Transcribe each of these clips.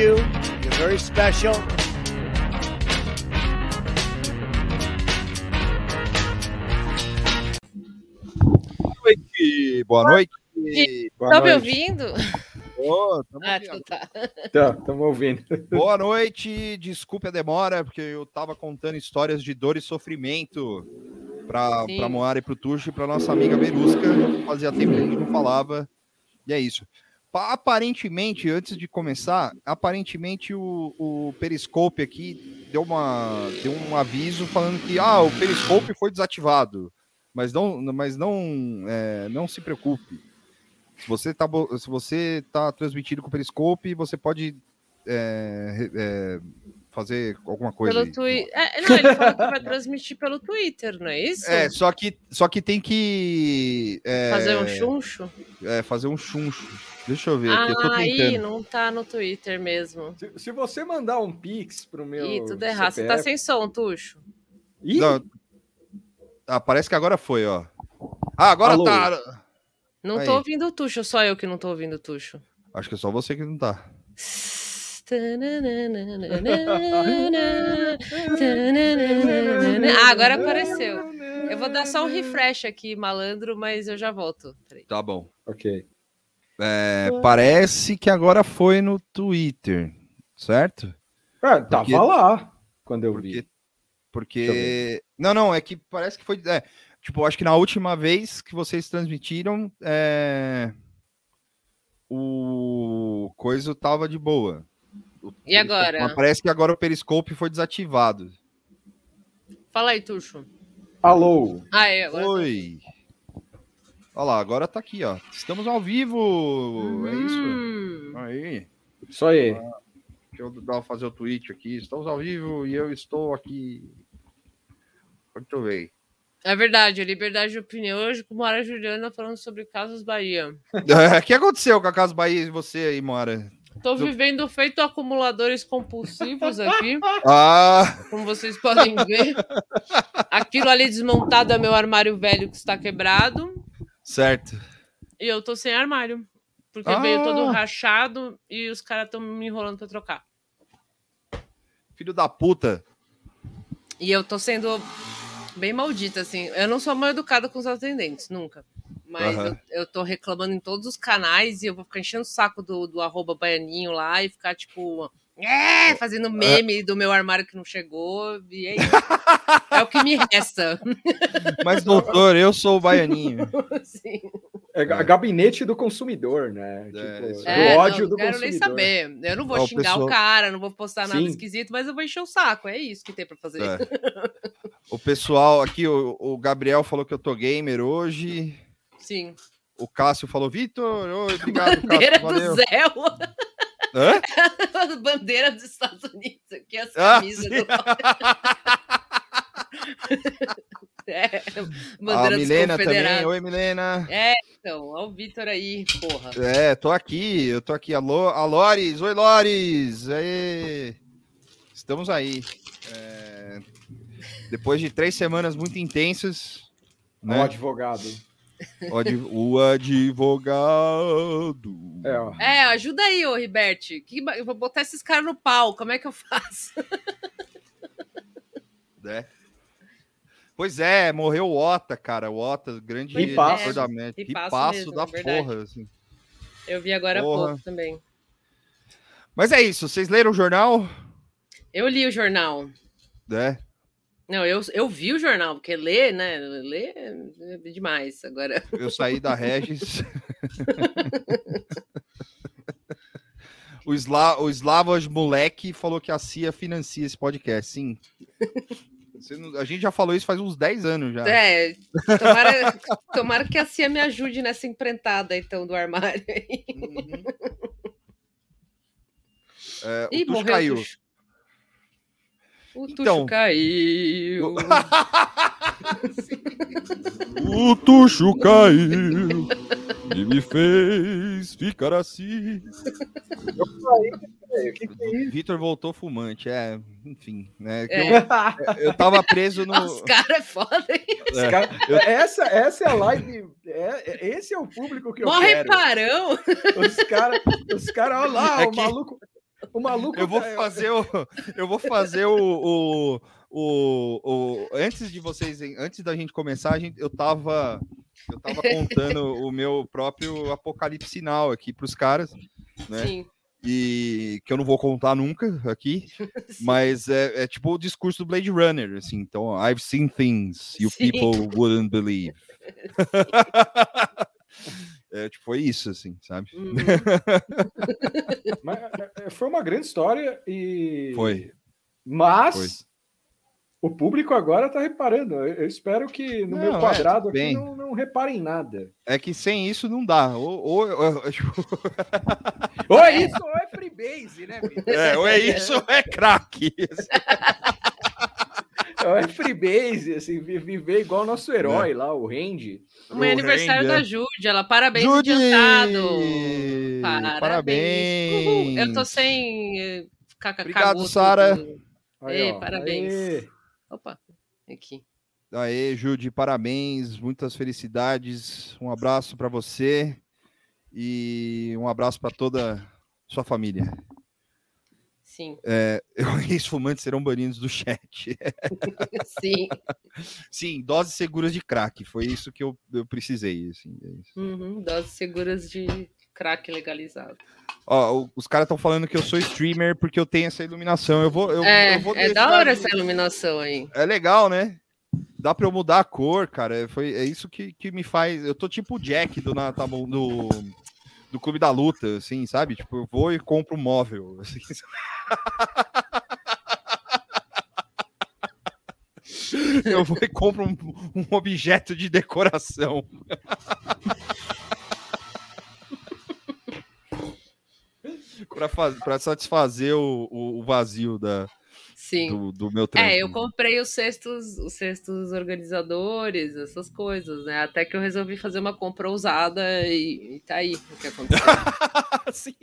you. You're very special. noite, boa noite. Boa Tá me noite. ouvindo? Tamo Ah, ouvindo. tu tá. Tá, ouvindo. Boa noite, desculpe a demora, porque eu tava contando histórias de dor e sofrimento pra Moara e pro Tuxo e pra nossa amiga Berusca. Fazia tempo que a gente não falava. E é isso. Pa- Aparentemente, antes de começar, aparentemente o, o Periscope aqui deu, uma, deu um aviso falando que ah, o Periscope foi desativado. Mas não, mas não, é, não se preocupe. Se você tá, bo- se você tá transmitindo com o Periscope, você pode é, é, fazer alguma coisa. Pelo. Twitter. É, não, ele falou que vai transmitir pelo Twitter, não é isso? É, só que, só que tem que é, Fazer um chuncho? É, fazer um chuncho. Deixa eu ver aqui, eu tô Ah, aí tentando. não tá no Twitter mesmo. Se, se você mandar um pix pro meu. Ih, tudo errado. Você tá sem som, Tuxo. Ih, Não. Ah, parece que agora foi, ó. Ah, agora Alô? tá. Não Aí. tô ouvindo o Tuxo, só eu que não tô ouvindo o Tuxo. Acho que é só você que não tá. Ah, agora apareceu. Eu vou dar só um refresh aqui, malandro, mas eu já volto. Tá bom. ok. É, parece que agora foi no Twitter, certo? Tava Porque- lá quando eu vi. Porque, eu porque... Não, não, é que parece que foi. É, tipo, acho que na última vez que vocês transmitiram, é, o coisa tava de boa. O E agora? Mas parece que agora o Periscope foi desativado. Fala aí, Tuxo. Alô? Ah, é, agora. Oi. Olha lá, agora tá aqui, ó. Estamos ao vivo. É isso. Hum, Aí. Isso aí. Deixa eu dar, fazer o tweet aqui. Estamos ao vivo e eu estou aqui. Muito bem. É verdade, liberdade de opinião hoje com Mara Juliana falando sobre Casas Bahia. É, O que aconteceu com a Casa Bahia e você aí, Mora? Tô vivendo feito acumuladores compulsivos aqui, Ah, como vocês podem ver. Aquilo ali desmontado é meu armário velho que está quebrado. Certo. E eu tô sem armário. Porque Ah. veio todo rachado e os caras estão me enrolando pra trocar. Filho da puta. E eu tô sendo bem maldita, assim. Eu não sou mal educada com os atendentes, nunca. Mas Aham. eu, eu tô reclamando em todos os canais e eu vou ficar enchendo o saco do, do arroba baianinho lá e ficar, tipo, é, fazendo meme do meu armário que não chegou. E é isso. é o que me resta. Mas, doutor, eu sou o baianinho. Assim. É ga- gabinete do consumidor, né? É, tipo, isso do É, ódio não, do quero consumidor. nem saber. Eu não vou Ó, o xingar pessoal- o cara, não vou postar nada Sim. esquisito, mas eu vou encher o saco. É isso que tem pra fazer. É. O pessoal aqui, o, o Gabriel falou que eu tô gamer hoje. Sim. O Cássio falou, Vitor, oi, obrigado, Bandeira Cássio, valeu. do Hã? Bandeira dos Estados Unidos. Aqui as Ah, camisas sim. do É, A bandeira dos Milena também, oi, Milena. É, então, ó o Vitor aí, porra. É, tô aqui, eu tô aqui. Alô, a Lores, oi, Lores. Aê. Estamos aí. É, Depois de três semanas muito intensas, Ó, né? advogado. O adv- O advogado. É, ó. É, ajuda aí, ô Riberte. Que Eu vou botar esses caras no pau. Como é que eu faço? né? Pois é, morreu o Ota, cara. O Ota, grande Met. Ripaço Ripaço mesmo, da é verdade. porra. assim. Eu vi agora há Porra. pouco também. Mas é isso, vocês leram o jornal? Eu li o jornal. né? Não, eu, eu vi o jornal, porque ler, né? Ler é demais. Agora, Eu saí da Regis. o, Sla, o Slavoj Moleque falou que a CIA financia esse podcast. Sim. Não- a gente já falou isso faz uns 10 anos já. é, tomara, tomara que a Cia me ajude nessa emprentada, então, do armário. Uhum. É, o Ih, Tuxo morreu caiu. Tuxo. O Tuxo Então. caiu. O Tuxo caiu e me fez ficar assim. Que que é? Vitor voltou fumante, é, enfim, né? É. Eu, eu tava preso no. Os caras é foda, hein? Os cara- essa, essa é a live. é- é- esse é o público que eu Morre quero. parão. Os caras, os cara, olha lá, É o que- maluco. O maluco. Eu vou tá- fazer o. Eu vou fazer o. o, o, o- antes de vocês. Antes da gente começar, a gente, eu tava. Eu tava contando o meu próprio apocalipse sinal aqui pros caras, né? Sim. E que eu não vou contar nunca aqui, mas é, é tipo o discurso do Blade Runner, assim. Então, I've seen things you Sim. people wouldn't believe. é, tipo, foi isso, assim, sabe? Uhum. Mas, é, foi uma grande história e. Foi. Mas Foi. o público agora tá reparando. Eu, espero que no Não, meu é, quadrado tudo aqui não, não reparem nada. É que sem isso não dá. Ou, ou- ou- tipo, Ou é isso, ou é freebase, né, é, ou é isso ou é crack. É freebase, assim, vi- viver igual o nosso herói lá, o Randy. Amanhã é O aniversário Ranger. da Jude. Ela, parabéns Judy! adiantado. Parabéns! Uhul. Eu tô sem eh, kkk. Obrigado, Sara. Ei, parabéns. Aê. Opa, aqui. Aê, Judy, parabéns, muitas felicidades. Um abraço para você e um abraço para toda sua família. Sim, É, Ex-fumantes serão banidos do chat. sim. Sim, doses seguras de crack. Foi isso que eu, eu precisei. Assim, é. Uhum, doses seguras de crack legalizado. Ó, os caras estão falando que eu sou streamer porque eu tenho essa iluminação. Eu vou, eu, é, eu vou é da hora de- essa iluminação aí. É legal, né? Dá pra eu mudar a cor, cara. É, Foi, é isso que, que me faz. Eu tô tipo o Jack do, na, tá do, do Clube da Luta, assim, sabe? Tipo, eu vou e compro um móvel. assim. Eu vou e compro um, um objeto de decoração. Pra satisfazer o, o- o vazio da, Sim. do, do meu trampo. É, eu comprei os cestos, os cestos organizadores, essas coisas, né? Até que eu resolvi fazer uma compra ousada e, e tá aí o que aconteceu. Sim.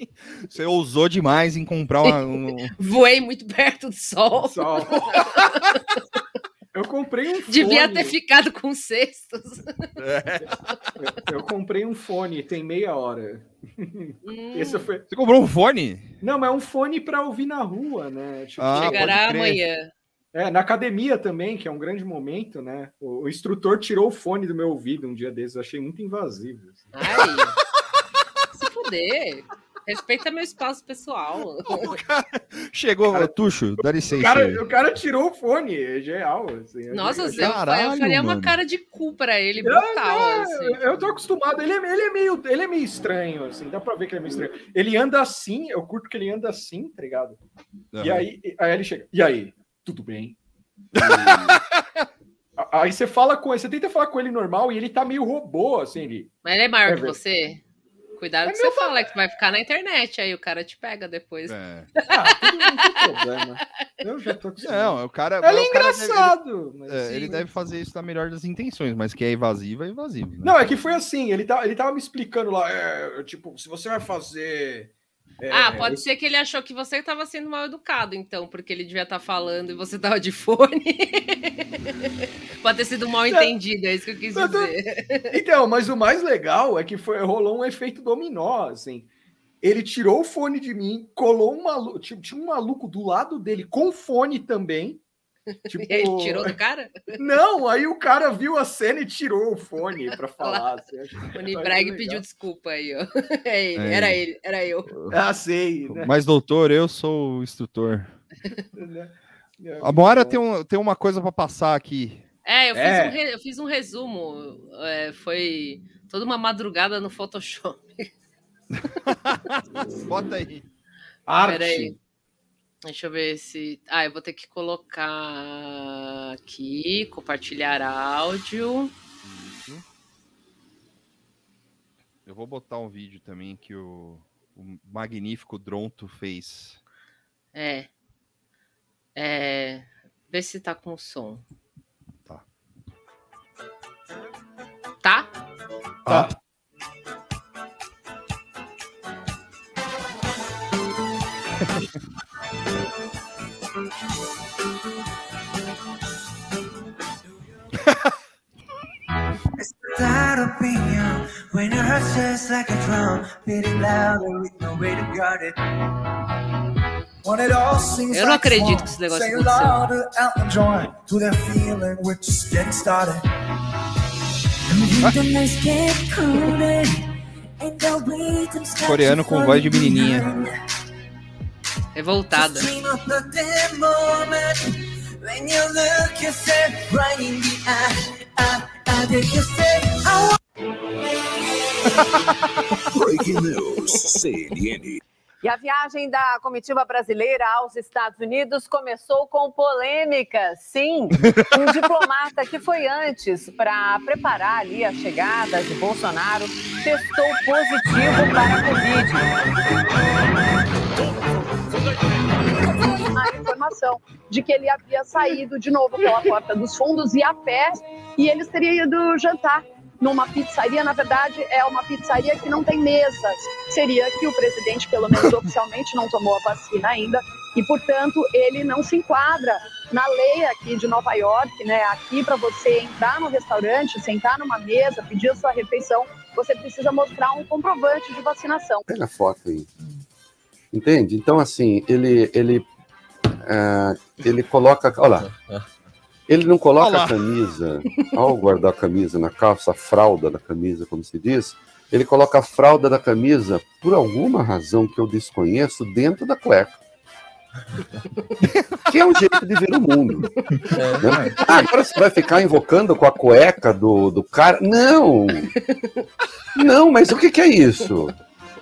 Você ousou demais em comprar uma, um. Voei muito perto do sol. Sol. Eu comprei um fone. Devia ter ficado com cestos. Eu comprei um fone, tem meia hora. Hum, Esse foi... Você comprou um fone? Não, mas é um fone para ouvir na rua, né? Tipo, Ah, chegará amanhã. É, na academia também, que é um grande momento, né? O, o instrutor tirou o fone do meu ouvido um dia desses, eu achei muito invasivo. assim. Ai, se fuder. Respeita meu espaço pessoal. Chegou, Cara, Tuxo, dá O licença. cara, aí. o cara tirou o fone, é geral. Assim, eu Nossa, achei- eu, Caralho, eu faria uma mano. cara de cu pra ele, Não, brutal. não, assim. eu- Eu tô acostumado, ele é, ele, é meio, ele é meio estranho, assim, dá pra ver que ele é meio estranho. Ele anda assim, eu curto que ele anda assim, tá ligado? E Aham. aí, aí ele chega, e aí, tudo bem? E- aí você fala com ele, você tenta falar com ele normal e ele tá meio robô, assim, ele. Mas ele é maior É que você? Cuidado É que você fala, que vai ficar na internet, aí o cara te pega depois. É. Ah, tudo não tem problema. Eu já tô acostumado. Não, o cara. Ele é o cara deve- engraçado. mas- é, ele deve fazer isso na melhor das intenções, mas que é evasivo, é evasivo. né? Não, é que foi assim, ele, tá, ele tava me explicando lá, é, tipo, se você vai fazer. É, Ah, pode ser que ele achou que você estava sendo mal educado, então, porque ele devia estar falando e você tava de fone. pode ter sido mal entendido, é isso que eu quis dizer. Então, mas o mais legal é que foi, rolou um efeito dominó, assim. Ele tirou o fone de mim, colou um maluco, tinha, tinha um maluco do lado dele com fone também. Tipo, E ele tirou do cara? Não, aí o cara viu a cena e tirou o fone pra falar. Assim, O Nibreg legal. pediu desculpa aí, ó. É ele, É. era ele, era eu. Ah, sei, né? Mas, doutor, eu sou o instrutor. Né? A Moara tem, um, tem uma coisa pra passar aqui. É, eu fiz, É. Um, re- eu fiz um resumo. é, foi toda uma madrugada no Photoshop. Bota aí. Arte. Peraí. Deixa eu ver se. Ah, eu vou ter que colocar aqui, compartilhar áudio. Eu vou botar um vídeo também que o, o magnífico Dronto fez. É. É. Vê se tá com som. Tá. Tá? Tá. That opinion when your heart just like a drum, beating louder with no way to guard it. When it all seems Eu não like acredito que esse negócio say aconteceu. louder, Elton John, to that feeling we're just getting started. The nights get colder, and the rhythms start Coreano com voz de menininha. Revoltada. Want Breaking news, CNN. E a viagem da comitiva brasileira aos Estados Unidos começou com polêmica. Sim, um diplomata que foi antes para preparar ali a chegada de Bolsonaro testou positivo para a Covid. Informação de que ele havia saído de novo pela porta dos fundos e a pé, e eles teriam ido jantar numa pizzaria. Na verdade, é uma pizzaria que não tem mesas. Seria que o presidente, pelo menos oficialmente, não tomou a vacina ainda e, portanto, ele não se enquadra na lei aqui de Nova York, né? Aqui para você entrar no restaurante, sentar numa mesa, pedir a sua refeição, você precisa mostrar um comprovante de vacinação. Pega a foto aí. Entende? Então, assim, ele ele ah, ele coloca, olha lá. Ele não coloca Olha lá. a camisa, ao guardar a camisa na calça, a fralda da camisa, como se diz, ele coloca a fralda da camisa, por alguma razão que eu desconheço, dentro da cueca. Que é um jeito de ver o mundo. né? Ah, agora você vai ficar invocando com a cueca do, do cara? Não! Não, mas o que, que é isso?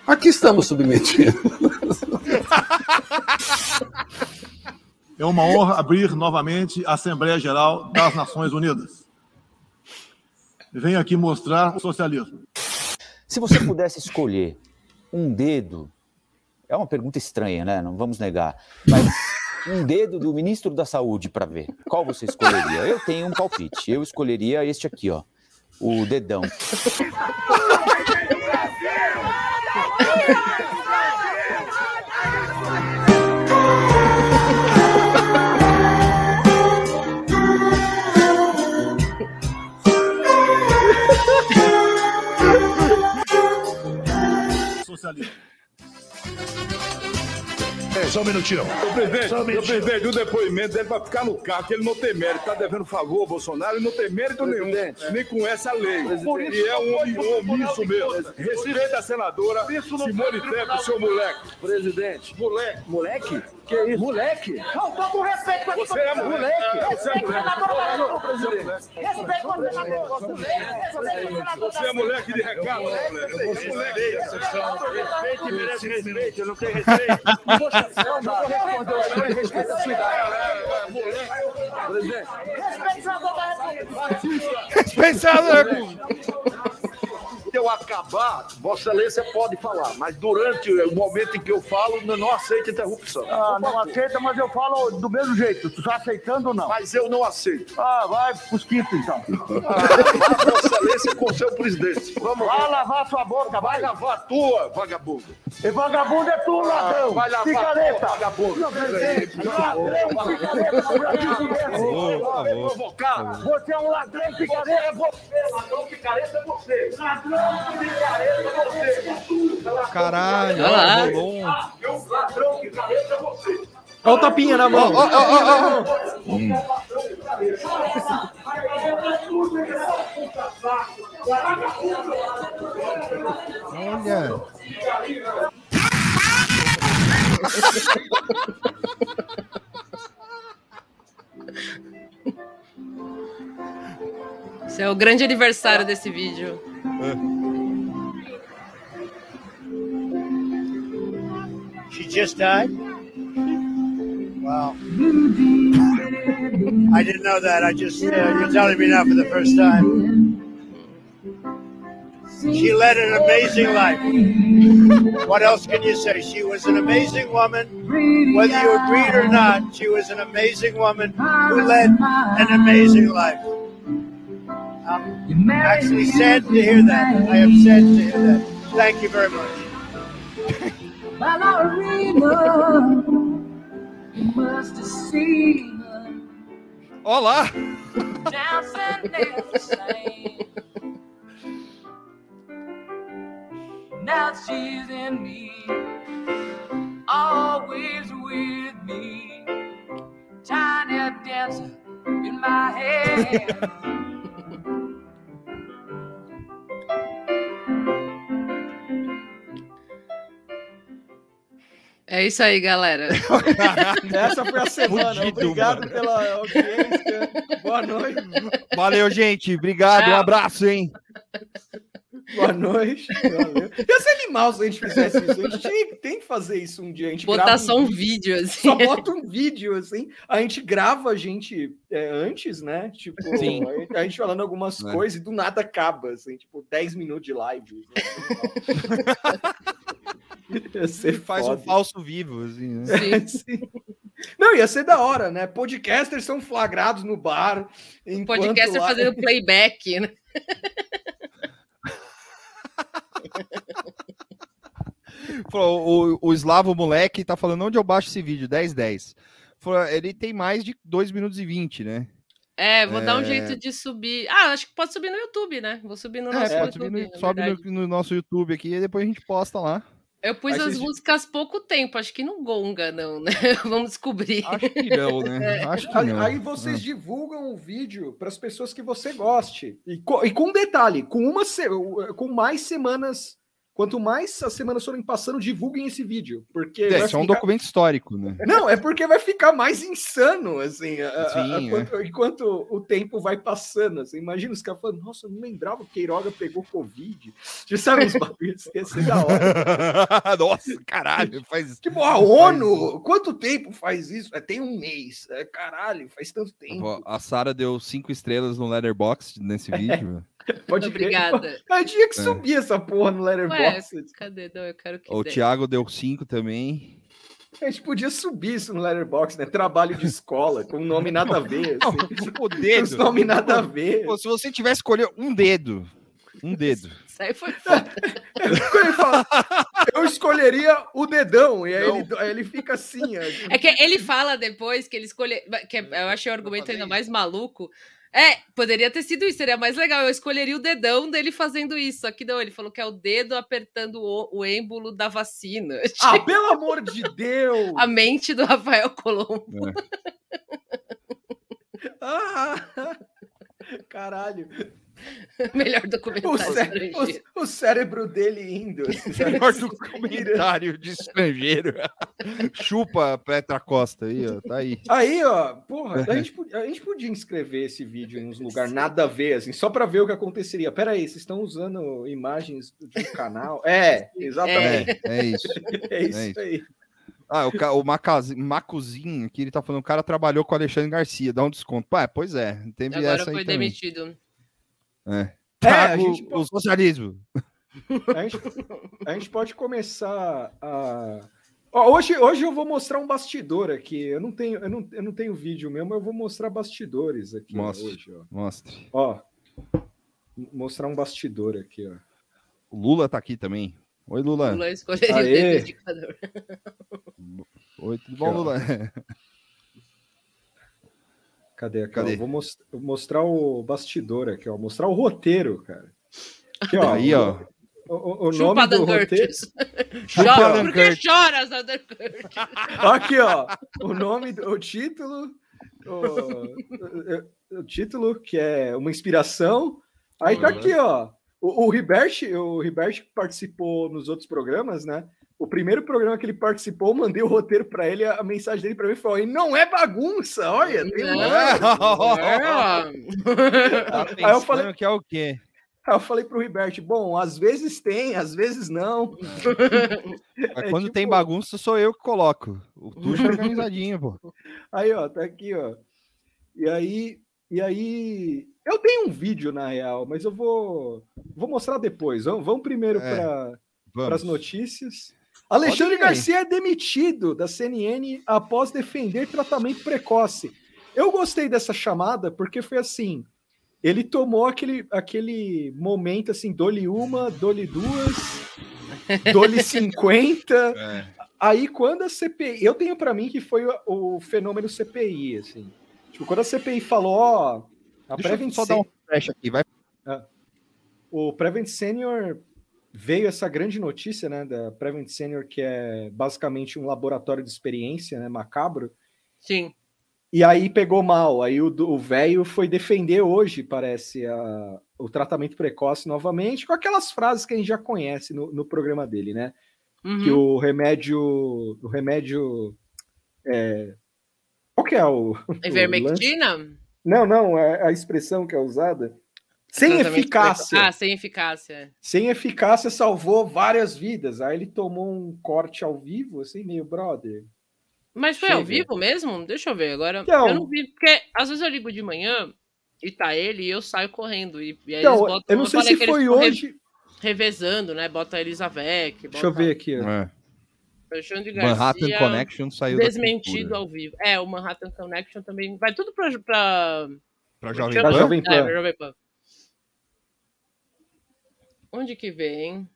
Aqui estamos submetidos. É uma honra abrir novamente a Assembleia Geral das Nações Unidas. Venho aqui mostrar o socialismo. Se você pudesse escolher um dedo, é uma pergunta estranha, né? Não vamos negar. Mas um dedo do ministro da Saúde para ver, qual você escolheria? Eu tenho um palpite. Eu escolheria este aqui, ó. O dedão. Socialismo. É, só um minutinho. Ô, presidente, Só um minutinho. presidente, o depoimento dele vai ficar no carro, que ele não tem mérito. Tá devendo favor ao Bolsonaro e não tem mérito nenhum. Nem com essa lei. Por isso, e é um homem omisso mesmo. Respeita a senadora Simone Tebet, seu moleque. Presidente. Moleque. Moleque? Que isso? Moleque? Não, tô com respeito pra Você é moleque. Você é moleque. Respeito ao senador. Você é moleque de recado, moleque? Eu vou moleque. Respeito e merece respeito. Eu não tenho respeito. Não vou não vou responder. Eu respeito a sua idade. Presidente. Respeito o senador da República. Respeito, senador Eu acabar, Vossa Excelência pode falar, mas durante o momento em que eu falo, eu não aceito interrupção. Ah, não aceita, mas eu falo do mesmo jeito. Tu tá aceitando ou não? Mas eu não aceito. Ah, vai pros quintos, então. Ah, Vossa Excelência com seu presidente. Vamos Vai lavar sua boca, Vai vai. lavar a tua, vagabundo. E vagabundo é tu, ladrão. vai lavar Picareta. vagabundo. Não, presidente. Ladrão, picareta. Você é um ladrão, picareta. É você, ladrão picareta é você. Ladrão picareta é você. Caralho, Olha lá. rolou um- é. Olha o tapinha na mão. Ó, ó, ó, ó, ó. Olha. Esse é o grande aniversário desse vídeo. She just died? Wow. I didn't know that. I just, uh, you're telling me now for the first time. She led an amazing life. What else can you say? She was an amazing woman. Whether you agreed or not, she was an amazing woman who led an amazing life. I'm actually sad to hear that. I am sad to hear that. Thank you very much. Ballerina, you must have seen her Olá! dancing in. Now she's in me, always with me. Tiny dancer in my head. É isso aí, galera. Essa foi a semana. Fudido, Obrigado mano. pela audiência. Boa noite. Valeu, gente. Obrigado. Um abraço, hein? Boa noite. Valeu. Ia ser animal se a gente fizesse isso. A gente tinha- tem que fazer isso um dia. A gente Botar grava só um vídeo, assim. Só bota um vídeo, assim. A gente grava a gente é, antes, né? Tipo, Sim. a gente falando algumas É. coisas e do nada acaba, assim, tipo, 10 minutos de live. Ia ser Faz um falso vivo, assim, né? É, sim. Não, ia ser da hora, né? Podcasters são flagrados no bar. enquanto Podcaster lá- fazendo playback, né? Falou, o, o Slavo Moleque tá falando onde eu baixo esse vídeo, 1010. Falou, ele tem mais de 2 minutos e 20, né? É, vou dar um É. jeito de subir. Ah, acho que pode subir no YouTube, né? Vou subir no É, nosso pode subir YouTube. no- sobe no, no nosso YouTube aqui e depois a gente posta lá. Eu pus Aí as vocês- músicas há pouco tempo, acho que não gonga, não, né? Vamos descobrir. Acho que não, né? É. Acho que Aí, não. aí vocês divulgam o vídeo para as pessoas que você goste. E, co- e com detalhe, com uma se- com mais semanas, quanto mais as semanas forem passando, divulguem esse vídeo, porque É, isso é um ficar- documento histórico, né? Não, é porque vai ficar mais insano, assim, a- a- a- Sim, é. quanto- enquanto o tempo vai passando. Assim. Imagina os caras falando, nossa, eu não lembrava que Queiroga pegou Covid. Já sabe uns bagulhos, ia ser da hora. Nossa, caralho, faz. Tipo, a ONU, quanto tempo faz isso? É, tem um mês. É, caralho, faz tanto tempo. A Sara deu cinco estrelas no Letterboxd nesse vídeo. Pode. Obrigada. Gente tinha que É. subir essa porra no Ué, Letterboxd. cadê? Não, eu quero que O dê. Thiago deu cinco também. A gente podia subir isso no Letterboxd, né? Trabalho de escola, com nome nada a ver. Assim. O dedo. Os nome nada a ver. Pô, se você tivesse escolher um dedo, um dedo. Isso aí foi foda. Ele fala, eu escolheria o dedão, e aí ele, aí ele fica assim. É que ele fala depois que ele escolheu. Que é- eu achei o argumento ainda mais maluco. É, poderia ter sido isso, seria mais legal. Eu escolheria o dedão dele fazendo isso. Só que não, ele falou que é o dedo apertando o, o êmbolo da vacina. Ah, pelo amor de Deus! A mente do Rafael Colombo. Ah, caralho. Melhor O, documentário cé- estrangeiro. o- o cérebro dele indo. Melhor documentário de estrangeiro. Chupa Petra Costa aí, ó. Tá aí. Aí, ó, porra, a gente, podia, a gente podia inscrever esse vídeo em uns lugares nada a ver, assim, só para ver o que aconteceria. Pera aí, vocês estão usando imagens um canal? É, exatamente. É, é isso. É isso, É isso. aí. Ah, o, o Macaz- Macuzinho aqui, ele tá falando, o cara trabalhou com o Alexandre Garcia, dá um desconto. Pá, pois é, teve Agora essa aí foi também. demitido. É. É, a gente o socialismo. A gente, a gente pode começar a. Ó, hoje, hoje eu vou mostrar um bastidor aqui. Eu não tenho, eu não, eu não tenho vídeo mesmo, eu vou mostrar bastidores aqui Mostre, hoje. Ó. mostre. ó, mostrar um bastidor aqui, ó. O Lula tá aqui também. Oi, Lula. Lula escolheria o Aê. dedo indicador. Oi, tudo bom. Lula? Cadê? Aqui, Cadê? Vou mos- mostrar o bastidor aqui, ó. Mostrar o roteiro, cara. Aqui, ó. Aí, ó. O, o- o Chupa nome do Adam roteiro. Curtis. Chora, Adam por que choras, Adam Curtis? Aqui, ó. O nome, do- o título, o, o- o título, que é uma inspiração. Aí tá aqui, ó. O, o Ribert, o participou nos outros programas, né? o primeiro programa que ele participou, eu mandei o roteiro pra ele, a mensagem dele pra mim foi: "E não é bagunça, olha, tem um... Tá Aí eu falei, pensando que é o quê? aí eu falei pro Ribert, bom, às vezes tem, às vezes não. Mas É quando tipo- tem bagunça, sou eu que coloco. O Tuxo é organizadinho, pô. Aí, ó, tá aqui, ó. E aí, e aí, eu tenho um vídeo na real, mas eu vou, vou mostrar depois. Vamos, vamos primeiro É, para as notícias. Alexandre. Garcia é demitido da CNN após defender tratamento precoce. Eu gostei dessa chamada porque foi assim. Ele tomou aquele, aquele momento assim, dole uma, dole duas, dole 50. É. Aí quando a CPI, eu tenho pra mim que foi o, o fenômeno CPI, assim. Tipo, quando a CPI falou, ó, a Deixa Prevent eu só dar um flash aqui, vai. o Prevent Senior veio essa grande notícia, né, da Prevent Senior, que é basicamente um laboratório de experiência, né, macabro. Sim. E aí pegou mal. Aí o o velho foi defender hoje, parece, a- o tratamento precoce novamente, com aquelas frases que a gente já conhece no, no programa dele, né? Uhum. Que o remédio. O remédio. É... Qual que é o. o? Ivermectina? Não, não, é a expressão que é usada. Sem eficácia. Ah, sem eficácia. Sem eficácia salvou várias vidas. Aí ele tomou um corte ao vivo, assim, meio brother. Mas foi ao Chega. vivo mesmo? Deixa eu ver. Agora, Então- eu não vi, porque às vezes eu ligo de manhã e tá ele e eu saio correndo. E, e aí Então, eles botam, eu não sei se foi hoje. revezando, né? Bota a Elizabeth. Deixa eu ver aqui. ó. É. Alexandre Manhattan Garcia, Connection saiu Desmentido ao vivo. É, o Manhattan Connection também. Vai tudo pra. pra... Pra Jovem? Pan? Jovem É, Pan. pra Jovem Pan. Onde que vem?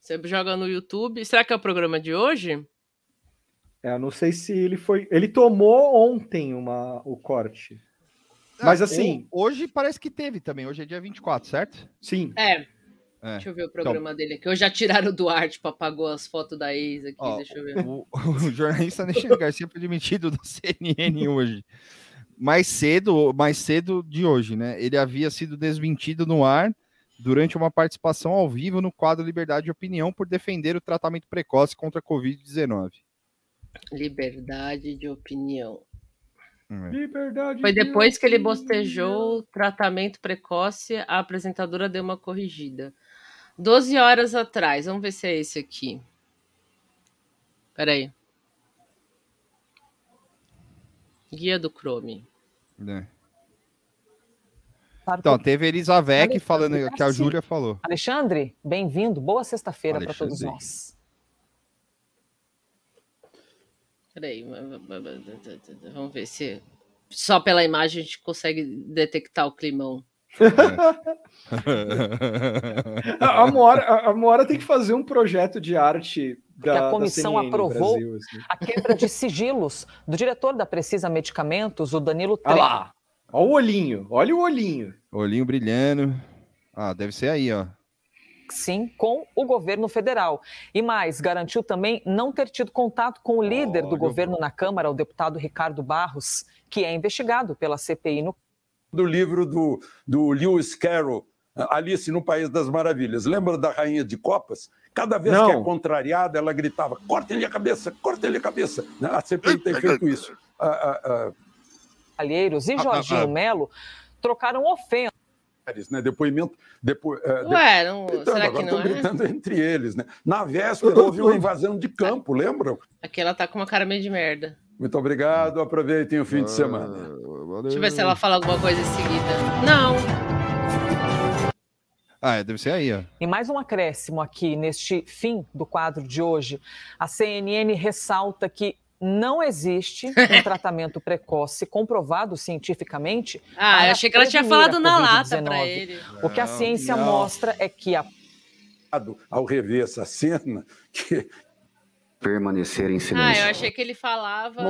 Você joga no YouTube. Será que é o programa de hoje? É, eu não sei se ele foi. Ele tomou ontem uma, o corte. Mas Ah, assim. o- hoje parece que teve também. Hoje é dia 24, certo? Sim. É. É. Deixa eu ver o programa dele aqui. Hoje já tiraram o Duarte, tipo, apagou as fotos da ex aqui. Ó, Deixa eu ver. O, o jornalista Alexandre Garcia foi demitido da CNN hoje. Mais cedo, mais cedo de hoje, né? Ele havia sido desmentido no ar durante uma participação ao vivo no quadro Liberdade de Opinião por defender o tratamento precoce contra a Covid-19. Liberdade de opinião. Liberdade. Foi de depois que ele bostejou o tratamento precoce, a apresentadora deu uma corrigida. 12 horas atrás, vamos ver se é esse aqui. Peraí. Guia do Chrome. né? Claro Então, que- teve Alexandre, falando que a assim, Júlia falou. Alexandre, bem-vindo. Boa sexta-feira para todos nós. Peraí. Vamos ver se só pela imagem a gente consegue detectar o climão. A Moara, a- a Moara tem que fazer um projeto de arte que da a comissão da CNN no aprovou Brasil, assim. a quebra de sigilos do diretor da Precisa Medicamentos, o Danilo Olha Tre. lá. Olha o olhinho. Olha o olhinho. Olhinho brilhando. Ah, deve ser aí, ó. Sim, com o governo federal. E mais, garantiu também não ter tido contato com o líder do Olha, governo na Câmara, o deputado Ricardo Barros, que é investigado pela CPI no do livro do, do Lewis Carroll, Alice no País das Maravilhas. Lembra da Rainha de Copas? Cada vez Não. que é contrariada, ela gritava: cortem-lhe a cabeça, cortem-lhe a cabeça. A CPI tem feito isso. Ah, ah, ah, Calheiros e Jorginho. Melo trocaram ofensas. né? Depoimento. Depo, eh, Ué, não- Então, será que não estão é? gritando entre eles. Né? Na véspera houve uma invasão de campo, lembram? Aqui ela tá com uma cara meio de merda. Muito obrigado, aproveitem o fim de semana. Deixa eu ver se ela fala alguma coisa em seguida. Não. Ah, deve ser aí, ó. E mais um acréscimo aqui neste fim do quadro de hoje. A CNN ressalta que não existe um tratamento precoce comprovado cientificamente. Ah, para eu achei que ela tinha falado na lata Covid-19. pra ele. O que a Não, ciência não. mostra é que a Ao rever essa cena, que Permanecer em Ah, eu achei que ele falava.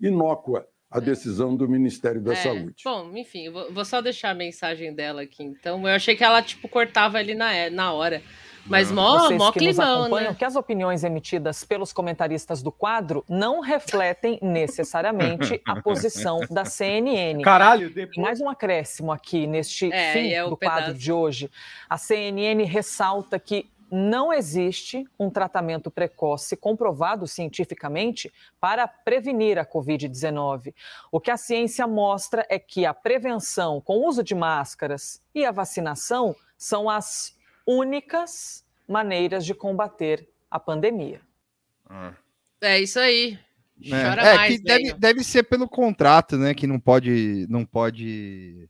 inócua a decisão do Ministério da É, Saúde. Bom, enfim, eu vou, vou só deixar a mensagem dela aqui. Então, eu achei que ela, tipo, cortava ali na, na hora. Mas mó, Vocês mó que climão, acompanham né? que as opiniões emitidas pelos comentaristas do quadro não refletem necessariamente a posição da CNN. Caralho, E mais um acréscimo aqui neste É, fim é do quadro pedaço. de hoje. A CNN ressalta que não existe um tratamento precoce comprovado cientificamente para prevenir a Covid-19. O que a ciência mostra é que a prevenção com o uso de máscaras e a vacinação são as únicas maneiras de combater a pandemia. É isso aí. É, Chora é, mais, que deve, velho. deve ser pelo contrato, né? Que não pode, não pode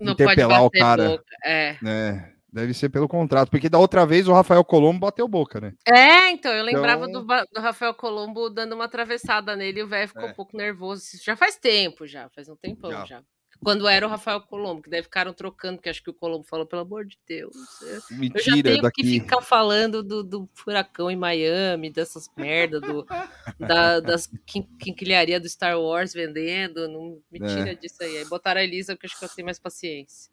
Não pode interpelar o bater cara. boca, é. né? Deve ser pelo contrato, porque da outra vez o Rafael Colombo bateu boca, né? É, então, eu lembrava Então- do, do Rafael Colombo dando uma atravessada nele e o velho ficou É. um pouco nervoso. Isso já faz tempo, já, faz um tempão Já. já. Quando era o Rafael Colombo, que daí ficaram trocando, porque acho que o Colombo falou, pelo amor de Deus. eu- eu já Mentira, tenho daqui. que ficar falando do, do furacão em Miami, dessas merda, do, da, das quin- quinquilharia do Star Wars vendendo. Não me tira É. disso aí. Aí botaram a Elisa, porque acho que eu tenho mais paciência.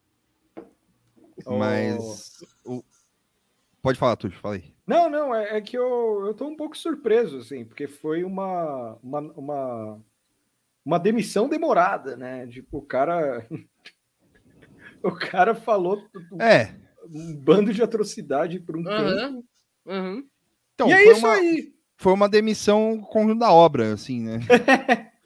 Mas. o- Pode falar, Tuxo, falei. Não, não, é, é que eu, eu tô um pouco surpreso, assim, porque foi uma, uma, uma, uma demissão demorada, né? Tipo, o cara. o cara falou É. um bando de atrocidade por um tempo. Uhum. Então, E é foi isso uma, aí. Foi uma demissão conjunto da obra, assim, né?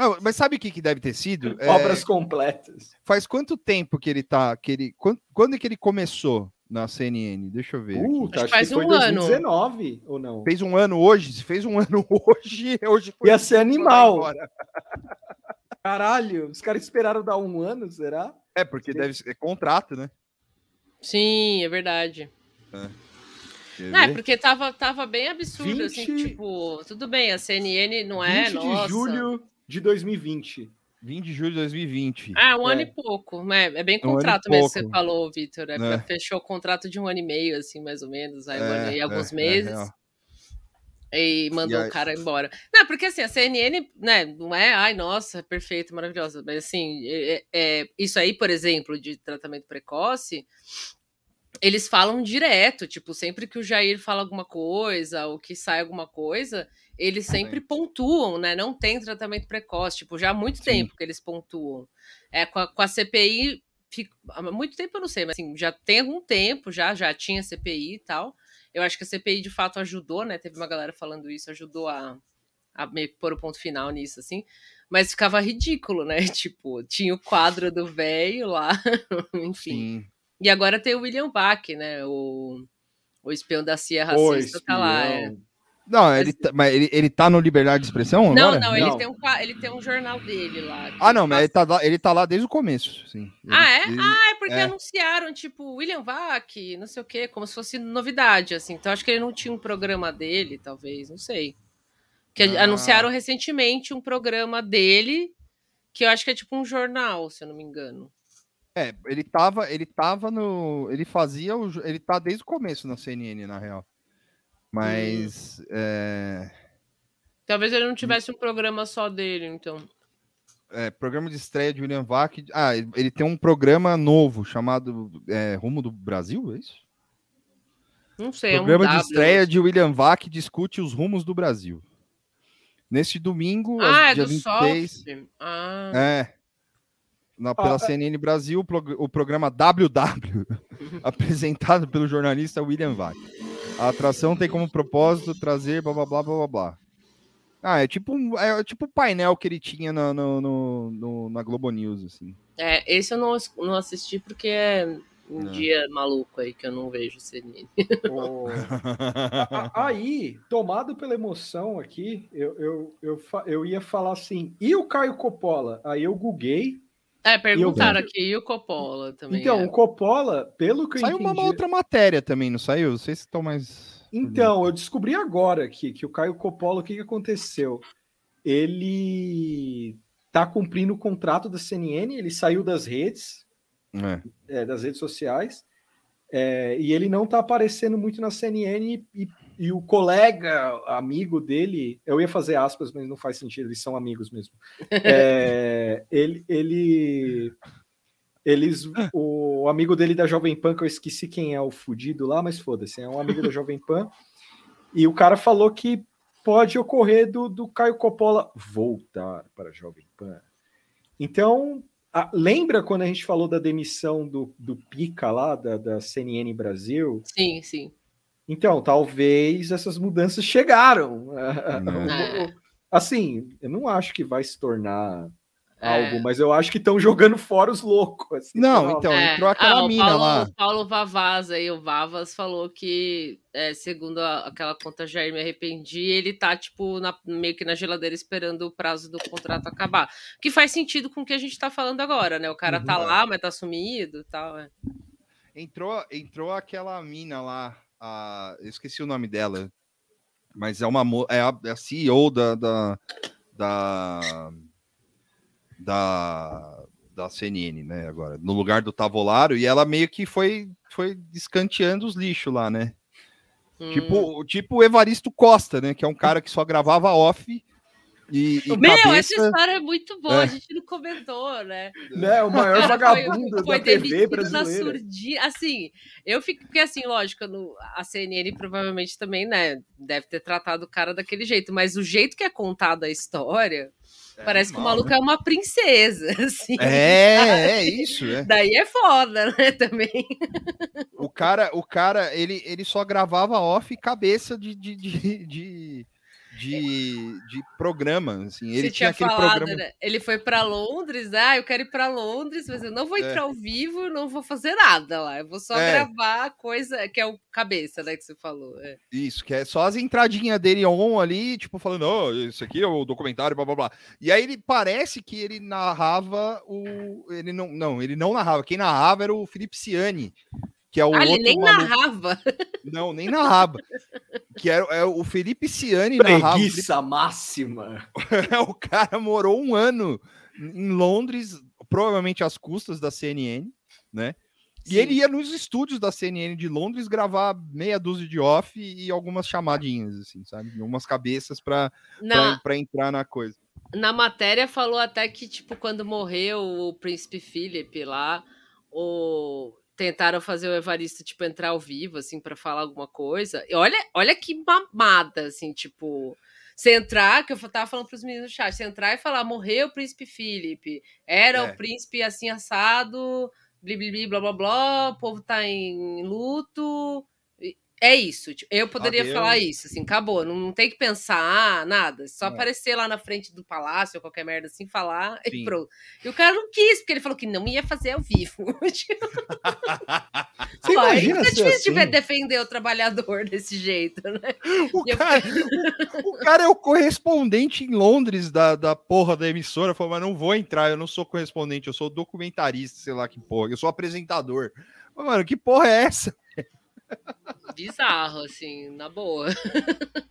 Não, mas sabe o que, que deve ter sido? É, Obras completas. Faz quanto tempo que ele tá. Que ele, quando, quando é que ele começou na CNN? Deixa eu ver. Puta, acho, faz que foi um 2019 ou não? Fez um ano hoje? Se fez um ano hoje, hoje foi. Ia ser animal. Caralho, os caras esperaram dar um ano, será? É, porque deve ser é contrato, né? Sim, é verdade. Quer Não, é porque tava, tava bem absurdo, assim, 20 tipo, tudo bem, a CNN não é, 20 nossa. de julho de 2020. 20 de julho de 2020. Ah, um ano É. e pouco, né? É bem Um ano contrato mesmo que você falou, Vitor. É, É. Fechou o contrato de um ano e meio, assim, mais ou menos, aí um É, ano e alguns é, é meses. e mandou E aí- o cara embora. Não, porque assim, a CNN, né, não é, ai, nossa, perfeita, maravilhosa, mas assim, é- é- isso aí, por exemplo, de tratamento precoce, eles falam direto, tipo, sempre que o Jair fala alguma coisa, ou que sai alguma coisa, eles sempre pontuam, né? Não tem tratamento precoce, tipo, já há muito tempo que eles pontuam. É, com a, com a CPI, fico- há muito tempo eu não sei, mas assim, já tem algum tempo, já, já tinha CPI e tal. Eu acho que a CPI de fato ajudou, né? Teve uma galera falando isso, ajudou a, a meio que pôr o ponto final nisso, assim. Mas ficava ridículo, né? Tipo, tinha o quadro do velho lá, enfim. Sim. E agora tem o William Bach, né? O, o espião da CIA racista tá lá. é. Não, ele tá, mas ele, ele tá no Liberdade de Expressão Não, agora? não, ele tem, um, ele tem um jornal dele lá. Ah, não, mas ele tá, lá, ele tá lá desde o começo, sim. Ele- Ah, é? ele- Ah, é porque é. anunciaram, tipo, William Vac, não sei o quê, como se fosse novidade, assim. Então acho que ele não tinha um programa dele, talvez, não sei. Que Ah. anunciaram recentemente um programa dele, que eu acho que é tipo um jornal, se eu não me engano. É, ele tava, ele tava no. Ele fazia o. Ele tá desde o começo na CNN, na real. Mas. Hum. É, Talvez ele não tivesse um programa só dele, então. é, programa de estreia de William Vac. Ah, ele, tem um programa novo chamado é, Rumo do Brasil, é isso? Não sei, é um programa de W, estreia assim. de William Vac discute os rumos do Brasil. Neste domingo, Ah, é dia do 26. Soft. Ah. É. Na, pela Ah, é. CNN Brasil, o programa WW, apresentado pelo jornalista William Vac. A atração tem como propósito trazer blá blá blá blá blá blá. Ah, é tipo um é tipo o painel que ele tinha na, no, no- no- na Globo News, assim. É, esse eu não, não assisti porque é um É. dia maluco aí que eu não vejo CNN. A- Aí, tomado pela emoção aqui, eu, eu, eu, eu ia falar assim, e o Caio Coppola? Aí eu guguei. É, perguntaram vi- aqui, e o Coppola também. Então, é. o Coppola, pelo que eu Saiu uma entendi... outra matéria também, não saiu? Não sei se estão mais. Então, eu descobri agora aqui que o Caio Coppola, o que, que aconteceu? Ele tá cumprindo o contrato da CNN, ele saiu das redes, É. é, das redes sociais, é, e ele não tá aparecendo muito na CNN, e, e o colega, amigo dele, eu ia fazer aspas, mas não faz sentido, eles são amigos mesmo. É, ele, ele, eles, o amigo dele da Jovem Pan, que eu esqueci quem é o fudido lá, mas foda-se, é um amigo da Jovem Pan, e o cara falou que pode ocorrer do, do Caio Coppola voltar para a Jovem Pan. Então, lembra quando a gente falou da demissão do, do Pica lá, da, da CNN Brasil? Sim, sim. Então, talvez essas mudanças chegaram. É. Assim, eu não acho que vai se tornar É. algo, mas eu acho que estão jogando fora os loucos. assim, Não, então, É. entrou aquela Ah, mina Paulo, lá. O Paulo Vavaz aí, o Vavas, falou que, é, segundo a- aquela conta Jair Me Arrependi, ele tá, tipo, na- meio que na geladeira esperando o prazo do contrato acabar. Que faz sentido com o que a gente tá falando agora, né? O cara tá Uhum. lá, mas tá sumido e tal. É. Entrou, entrou aquela mina lá, a, eu esqueci o nome dela, mas é uma é a, é a CEO da da, da da da CNN, né? Agora no lugar do Tavolaro e ela meio que foi foi descanteando os lixos lá, né? Hum. Tipo tipo o Evaristo Costa, né? Que é um cara que só gravava off e, e Meu, cabeça... essa história é muito boa, É. a gente não comentou, né? Né, o maior vagabundo da TV demitido na brasileira. surdina. Assim, eu fico, porque assim, lógico, no, a CNN provavelmente também, né, deve ter tratado o cara daquele jeito, mas o jeito que é contada a história, parece que o maluco né? é uma princesa, assim. É, é isso, é. Daí é foda, né, também. O cara, o cara, ele, ele só gravava off cabeça de, de, de, de, de, de programa, assim. Ele Você tinha, tinha aquele falado, programa. né? Ele foi pra Londres, ah, eu quero ir pra Londres, mas eu não vou É. entrar ao vivo, não vou fazer nada lá. Eu vou só É. gravar a coisa que é o cabeça, né, que você falou. É. Isso, que é só as entradinhas dele on ali, tipo, falando, oh, isso aqui é o documentário, blá blá blá. E aí ele parece que ele narrava o. Ele não, não, ele não narrava. Quem narrava era o Felipe Ciani, que é o ah, ele outro nem maluco- narrava. Não, nem narrava. que era, é o Felipe Ciani narrava. Preguiça máxima. o cara morou um ano em Londres, provavelmente às custas da CNN, né? E ele ia nos estúdios da CNN de Londres gravar meia dúzia de off e algumas chamadinhas, assim, sabe? Umas cabeças para Na- entrar na coisa. Na matéria falou até que, tipo, quando morreu o príncipe Philip lá, o... tentaram fazer o Evaristo, tipo, entrar ao vivo, assim, pra falar alguma coisa. E olha, olha que mamada, assim, tipo... Você entrar, que eu tava falando pros meninos no chat, você entrar e falar, morreu o príncipe Philip, era É. o príncipe assim assado, bli, bli, blá blá blá, o povo tá em luto. É isso. tipo, eu poderia Adeus. falar isso, assim, acabou. Não, não tem que pensar nada. Só É. aparecer lá na frente do palácio ou qualquer merda assim, falar Sim. e pronto. E o cara não quis, porque ele falou que não ia fazer ao vivo. Tipo, Você pô, aí imagina fica ser difícil de assim? defender o trabalhador desse jeito, né? O E eu- cara, o cara é o correspondente em Londres da, da porra da emissora. Falou, mas não vou entrar, eu não sou correspondente, eu sou documentarista, sei lá que porra, eu sou apresentador. Mano, que porra é essa? Bizarro, assim, na boa.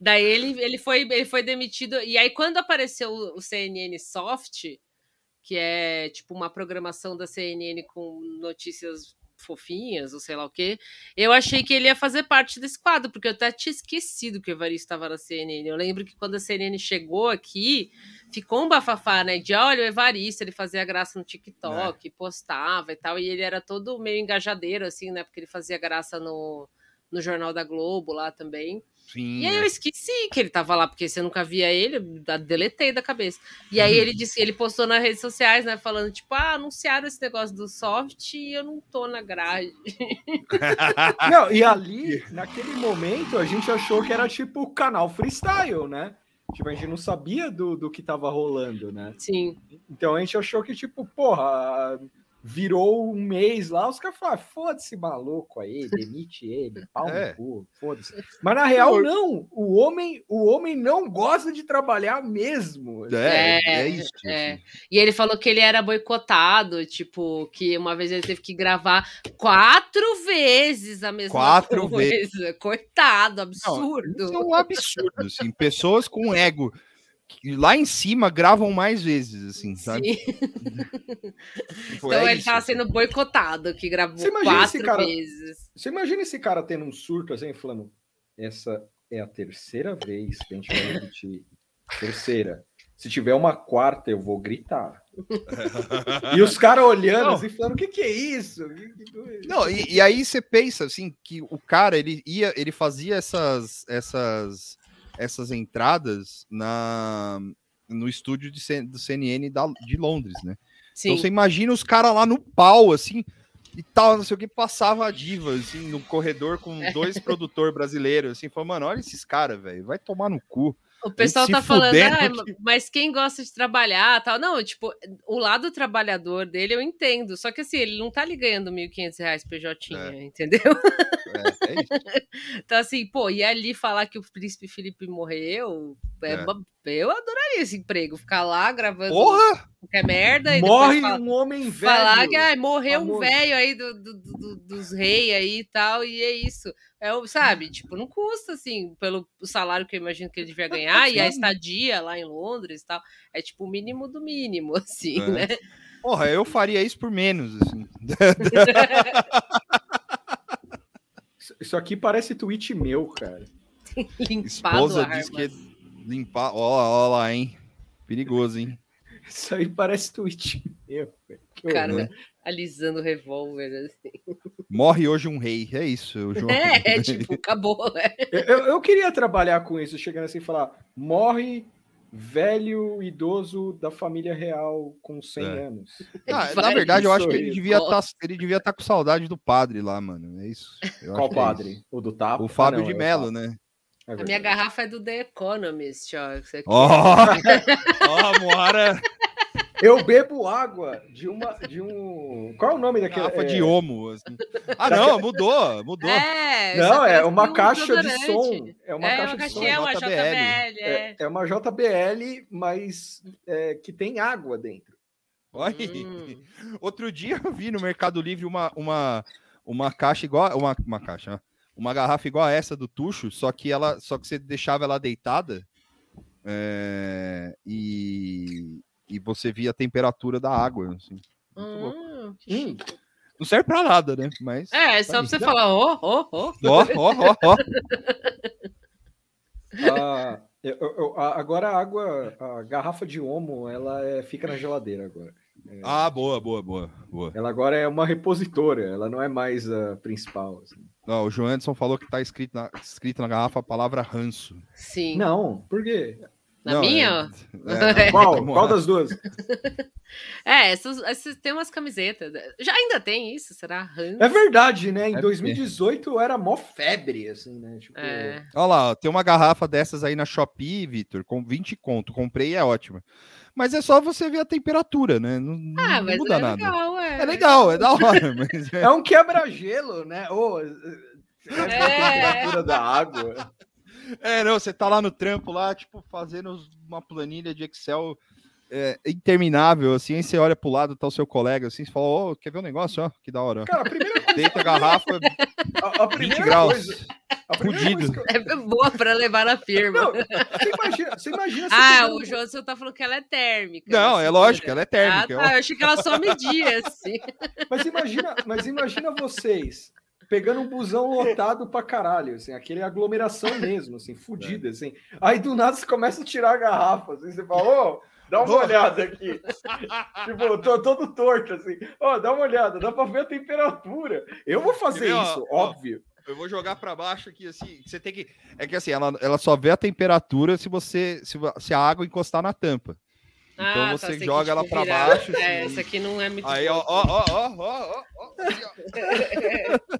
Daí ele, ele, foi, ele foi demitido. E aí, quando apareceu o CNN Soft, que é tipo uma programação da CNN com notícias fofinhas, ou sei lá o quê, eu achei que ele ia fazer parte desse quadro, porque eu até tinha esquecido que o Evaristo estava na CNN. Eu lembro que quando a CNN chegou aqui, ficou um bafafá, né? De olha, o Evaristo, ele fazia graça no TikTok, postava e tal, e ele era todo meio engajadeiro, assim, né? Porque ele fazia graça no, no Jornal da Globo lá também. Sim. E aí eu esqueci que ele tava lá, porque você nunca via ele, eu da- deletei da cabeça. E aí ele disse, ele postou nas redes sociais, né, falando, tipo, ah, anunciaram esse negócio do soft e eu não tô na grade. Não, e ali, naquele momento, a gente achou que era tipo o canal freestyle, né? Tipo, a gente não sabia do, do que tava rolando, né? Sim. Então a gente achou que, tipo, porra, virou um mês lá, os caras falaram, "Ah, foda-se esse maluco aí, demite ele, pau É. no cu, foda-se. Mas na real, não. O homem, o homem não gosta de trabalhar mesmo. É, é isso. é. E ele falou que ele era boicotado, tipo, que uma vez ele teve que gravar quatro vezes a mesma Quatro coisa. vezes. Coitado, Não, absurdo. Isso é um absurdo, assim. Pessoas com ego lá em cima gravam mais vezes, assim, sabe? Tipo, então é ele isso, tava assim. sendo boicotado, que gravou Você imagina quatro cara. vezes. Você imagina esse cara tendo um surto assim, falando: essa é a terceira vez que a gente vai repetir. Terceira. Se tiver uma quarta, eu vou gritar. E os caras olhando Não. assim, falando: o que, que é isso? Que- que- Não, e, e aí você pensa assim que o cara ele ia, ele fazia essas essas essas entradas na no estúdio de C- do CNN da- de Londres, né? Sim. Então você imagina os caras lá no pau assim, e tal, não sei o que, passava a diva, assim, no corredor com dois produtores brasileiros, assim, falou, mano, olha esses caras, velho, vai tomar no cu. O pessoal tá falando, "Ah, mas quem gosta de trabalhar, tal. Não, tipo, o lado trabalhador dele eu entendo. Só que assim, ele não tá ali ganhando 1.500 reais PJ, entendeu? É, então, assim, pô, e ali falar que o príncipe Felipe morreu, é É. eu adoraria esse emprego. Ficar lá gravando Porra! qualquer merda Morre fala- um homem falar velho. que ai, morreu um famoso. velho aí do- do- do- dos reis aí e tal, e é isso. É, sabe, tipo, não custa, assim, pelo salário que eu imagino que ele devia ganhar, e a estadia lá em Londres e tal, é tipo o mínimo do mínimo, assim, É. né? Porra, eu faria isso por menos, assim. Isso- aqui parece tweet meu, cara. Limpado Esposa a diz que é limpar. Ó, lá, ó lá, hein? Perigoso, hein? Isso aí parece tweet meu, velho. Cara horror. Alisando o revólver, assim. Morre hoje um rei. É isso. o João. É, é tipo, acabou, né? Eu, eu- queria trabalhar com isso, chegando assim e falar: morre velho idoso da família real com 100 É. anos. Ah, na verdade, eu acho que ele devia estar ele devia tá com saudade do padre lá, mano. É isso. Eu Qual é padre? isso. O do Tapa? O Fábio Ah, não, de é Mello, né? É A minha garrafa é do The Economist, ó. Ó, ó, Moara. Eu bebo água de uma. De um. Qual é o nome daquele? Garrafa de é- homo. assim. Ah, não, mudou, mudou. É, Não, é uma um caixa de som. É uma É, caixa uma de som. caixinha, uma JBL. JBL, é. É, é uma JBL, mas é, que tem água dentro. Olha. Hum. Outro dia eu vi no Mercado Livre uma, uma, uma caixa igual. Uma, uma caixa, ó. uma garrafa igual a essa do Tuxo, só que ela só que você deixava ela deitada é, e, e você via a temperatura da água. assim. Muito louco. Hum. Hum, Não serve pra nada, né? Mas. É, só tá pra aí. você falar, ó, ó, ó. Ó, ó, ó, ó. Ah, eu- eu- agora a água, a garrafa de homo, ela é- fica na geladeira agora. É, Ah, boa, boa, boa, boa. Ela agora é uma repositora, ela não é mais a principal. assim. Não, o João Anderson falou que tá escrito na, escrito na garrafa a palavra ranço. Sim. Não, por quê? Na Não, minha? é- é, Qual? Qual lá. das duas? É, essas, essas tem umas camisetas. Já ainda tem isso? Será? Hans? É verdade, né? Em Deve 2018 era mó febre, assim, né? Tipo, É. Olha lá, tem uma garrafa dessas aí na Shopee, Vitor, com 20 conto. Comprei e é ótima. Mas é só você ver a temperatura, né? Não, não Ah, mas muda é nada. legal, é. É legal, é da hora, mas é- É um quebra-gelo, né? É... É. a temperatura da água. É, não, você tá lá no trampo, lá, tipo, fazendo uma planilha de Excel é, interminável, assim, aí você olha pro lado, tá o seu colega, assim, você fala, ô, quer ver um negócio, ó, que da hora. Cara, a primeira coisa, Deita a garrafa, a, a 20 primeira graus, coisa, fudido. eu- É boa pra levar na firma. Não, você imagina, você imagina você ah, o Johnson tá falando que ela é térmica. Não, é lógico, ela é térmica. Ah, tá, eu achei que ela só media, assim. Mas imagina, mas imagina vocês pegando um busão lotado pra caralho, assim, aquele aglomeração mesmo, assim, fudida, assim. Aí do nada você começa a tirar a garrafa, assim, você fala, ô, dá uma olhada aqui. tipo, tô todo torto, assim. Ó, dá uma olhada, dá pra ver a temperatura. Eu vou fazer isso, ó, óbvio. Eu vou jogar pra baixo aqui, assim, você tem que... É que assim, ela, ela só vê a temperatura se você, se, se a água encostar na tampa. Então Ah, tá, você que, joga ela pra virar. baixo. É, assim, essa aqui não é muito Aí, ó, ó, ó, ó, ó, ó, ó.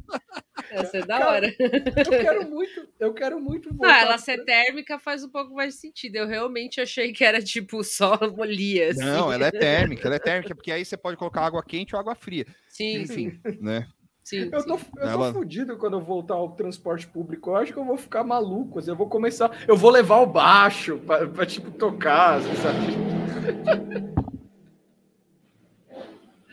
Essa é da Cara, hora. Eu quero muito, eu quero muito Não, voltar ela ser térmica faz um pouco mais de sentido. Eu realmente achei que era tipo só molia. Assim. Não, ela é térmica, ela é térmica, porque aí você pode colocar água quente ou água fria. Sim, Enfim, né? Sim. Eu tô, eu tô Ela- fudido quando eu voltar ao transporte público. Eu acho que eu vou ficar maluco. assim, eu vou começar. Eu vou levar o baixo pra, pra, tipo, tocar, assim, sabe?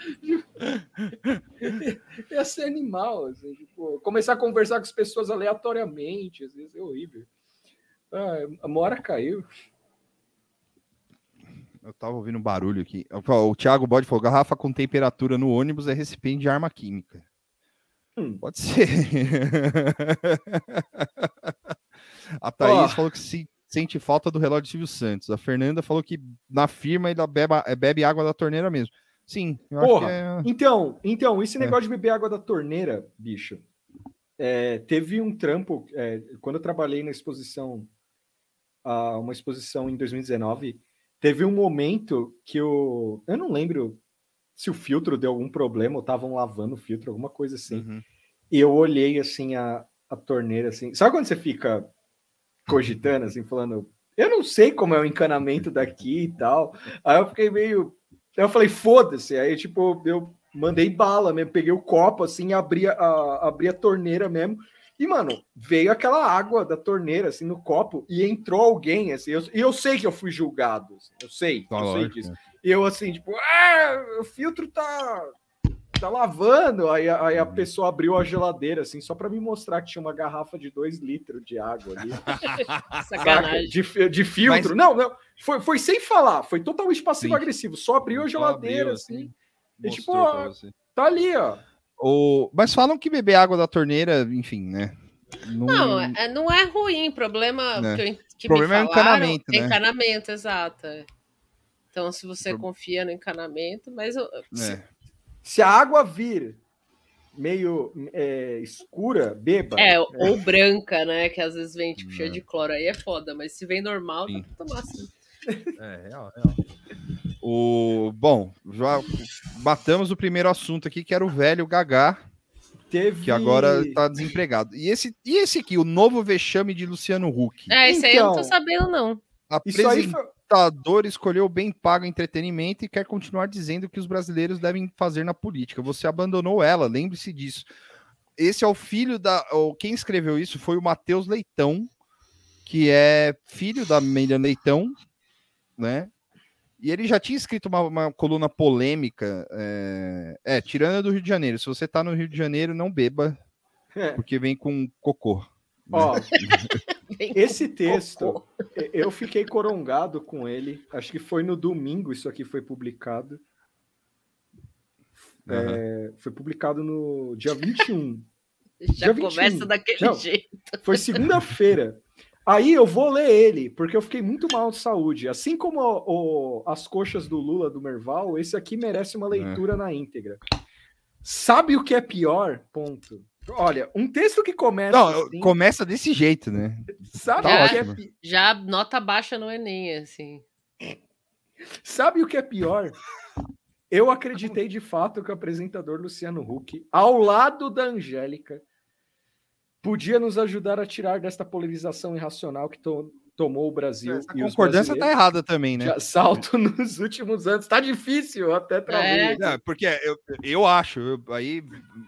Ia ser animal, assim, tipo, começar a conversar com as pessoas aleatoriamente, às vezes é horrível. Ah, a Mora caiu. Eu tava ouvindo um barulho aqui. O Thiago Bode falou: garrafa com temperatura no ônibus é recipiente de arma química. Hum. Pode ser. A Thaís Ó. falou que se sente falta do relógio de Silvio Santos. A Fernanda falou que na firma ele bebe, bebe água da torneira mesmo. Sim, Porra, é. então, então, esse É. negócio de beber água da torneira, bicho, é, teve um trampo, é, quando eu trabalhei na exposição, ah, uma exposição em 2019, teve um momento que eu, eu não lembro se o filtro deu algum problema, ou estavam lavando o filtro, alguma coisa assim. Uhum. E eu olhei assim a, a torneira assim. Sabe quando você fica cogitando assim, falando, eu não sei como é o encanamento daqui e tal. Aí eu fiquei meio. Eu falei, foda-se. Aí, tipo, eu mandei bala mesmo, peguei o copo assim, abri a, abri a torneira mesmo. E, mano, veio aquela água da torneira, assim, no copo, e entrou alguém, assim, eu- e eu, sei que eu fui julgado, assim, eu sei, Tá eu sei lógico, disso. né? E eu, assim, tipo, ah, o filtro tá, tá lavando. Aí, a- aí a Uhum. pessoa abriu a geladeira, assim, só para me mostrar que tinha uma garrafa de dois litros de água ali. Sacanagem. De, de filtro. Não, não, foi, foi sem falar, foi totalmente passivo-agressivo, só abriu a Só geladeira, abriu, assim. E, tipo, ó, tá ali, ó. O... Mas falam que beber água da torneira, enfim, né? Não, Não, é- não é ruim. Problema Né. que, eu, que Problema é me o falaram encanamento, é né? encanamento, exato. é. Então, se você confia no encanamento, mas eu- É. Se a água vir meio é, escura, beba. é, ou branca, né? Que às vezes vem tipo cheia de cloro, aí é foda. Mas se vem normal, dá pra tomar assim. É, real, real. O... Bom, já matamos o primeiro assunto aqui, que era o velho Gagá, Teve... que agora tá desempregado. E esse, e esse aqui, o novo vexame de Luciano Huck. É, isso aí eu não tô Então, sabendo, não. Isso aí foi- Apresentador escolheu o bem pago entretenimento e quer continuar dizendo o que os brasileiros devem fazer na política. Você abandonou ela, lembre-se disso. Esse é o filho da. Quem escreveu isso foi o Matheus Leitão, que é filho da Amélia Leitão, né? E ele já tinha escrito uma, uma coluna polêmica. É, é, tirando do Rio de Janeiro. Se você tá no Rio de Janeiro, não beba, É. porque vem com cocô. Ó, esse texto, eu fiquei corongado com ele. Acho que foi no domingo isso aqui foi publicado. É, foi publicado no dia 21. Já Dia 21. começa daquele Não, jeito. Foi segunda-feira. Aí eu vou ler ele, porque eu fiquei muito mal de saúde. Assim como o- o- as coxas do Lula do Merval, esse aqui merece uma leitura na íntegra. Sabe o que é pior? Ponto. Olha, um texto que começa. Não, assim, começa desse jeito, né? Sabe Tá o que é ótimo. Já nota baixa no Enem, assim. Sabe o que é pior? Eu acreditei de fato que o apresentador Luciano Huck, ao lado da Angélica, podia nos ajudar a tirar desta polarização irracional que to- tomou o Brasil. Essa e concordância tá errada também, né? de assalto nos últimos anos. Tá difícil, até travei. Não, porque eu, eu acho, eu- aí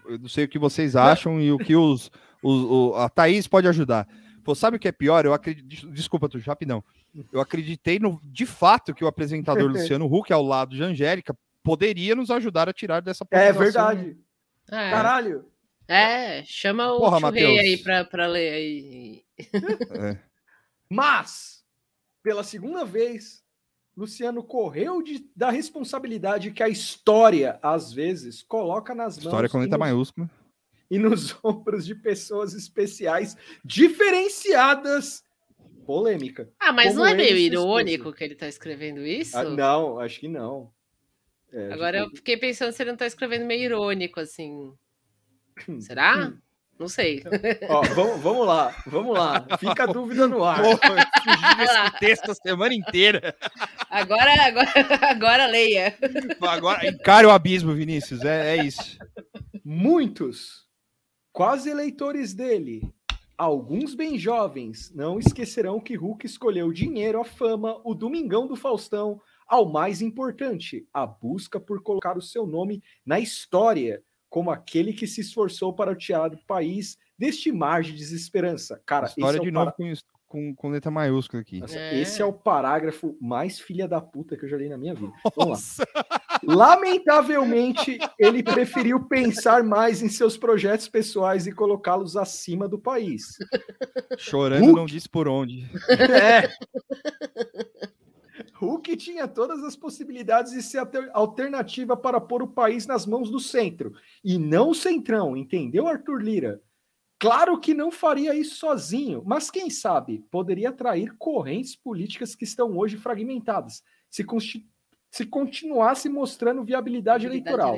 eu não sei o que vocês acham e o que os, os- o- a Thaís pode ajudar. Pô, sabe o que é pior? Eu acredito. Desculpa, tu, rapidão. Eu acreditei no, de fato que o apresentador Luciano Huck, ao lado de Angélica, poderia nos ajudar a tirar dessa É polarização. verdade. É. Caralho. É, chama o Porra, aí pra, pra ler aí. É. Mas, pela segunda vez, Luciano correu de- da responsabilidade que a história, às vezes, coloca nas mãos História com e letra nos- maiúscula. e nos ombros de pessoas especiais, diferenciadas. Polêmica. Ah, mas não é meio irônico que ele tá escrevendo isso? Ah, não, acho que não. É, Agora eu tipo, fiquei pensando se ele não tá escrevendo meio irônico, assim. Será? Não sei. Ó, vamos, vamos lá, vamos lá. Fica a dúvida no ar. Porra, eu fugi desse texto a semana inteira. Agora, agora, agora leia. Agora encare o abismo, Vinícius. É, é isso. Muitos, quase eleitores dele, alguns bem jovens, não esquecerão que Hulk escolheu dinheiro, a fama, o Domingão do Faustão, ao mais importante, a busca por colocar o seu nome na história, como aquele que se esforçou para tirar do país deste mar de desesperança. Cara, História esse é de o novo para- com, isso- com, com letra maiúscula aqui. Nossa, Esse é o parágrafo mais filha da puta que eu já li na minha vida. Vamos lá. Lamentavelmente, ele preferiu pensar mais em seus projetos pessoais e colocá-los acima do país. Chorando Hulk. não disse por onde. É. Hulk tinha todas as possibilidades de ser alter- alternativa para pôr o país nas mãos do centro. E não o centrão, entendeu, Arthur Lira? Claro que não faria isso sozinho, mas quem sabe poderia atrair correntes políticas que estão hoje fragmentadas, se, se continuasse mostrando viabilidade, eleitoral.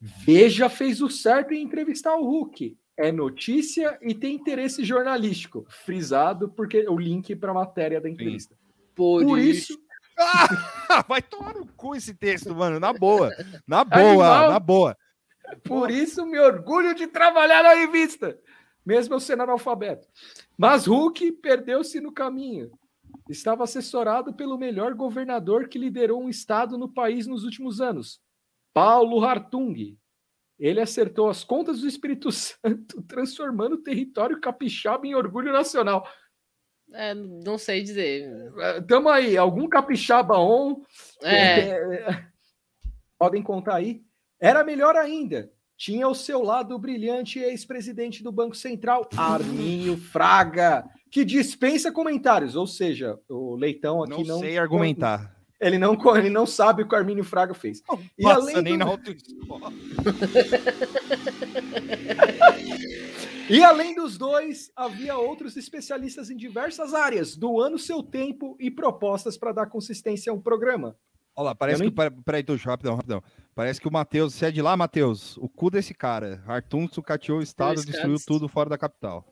Veja fez o certo em entrevistar o Hulk. É notícia e tem interesse jornalístico. Frisado porque o link para a matéria da entrevista. Por, Por isso. isso, Ah, vai tomar no cu esse texto, mano. Na boa. Na boa, Animal. na boa. Por isso me orgulho de trabalhar na revista, mesmo eu sendo analfabeto. Mas Hulk perdeu-se no caminho. Estava assessorado pelo melhor governador que liderou um estado no país nos últimos anos, Paulo Hartung. Ele acertou as contas do Espírito Santo, transformando o território capixaba em orgulho nacional. É, não sei dizer. Eh, Tamo aí, algum capixaba on? É. Eh, Podem contar aí. Era melhor ainda. Tinha ao seu lado o brilhante ex-presidente do Banco Central, Arminio Fraga, que dispensa comentários. Ou seja, o Leitão aqui Não não. sei argumentar. Ele não, ele não sabe o que o Arminio Fraga fez. E Passa além, nem do- na autoescola. e além dos dois, havia outros especialistas em diversas áreas, doando seu tempo e propostas para dar consistência a um programa. Olha lá, parece Eu que. Pera- Peraí, Tuxo, rapidão, rapidão. Parece que o Matheus. Você é de lá, Matheus? O cu desse cara. Artum sucateou o estado, Dois destruiu tudo fora da capital.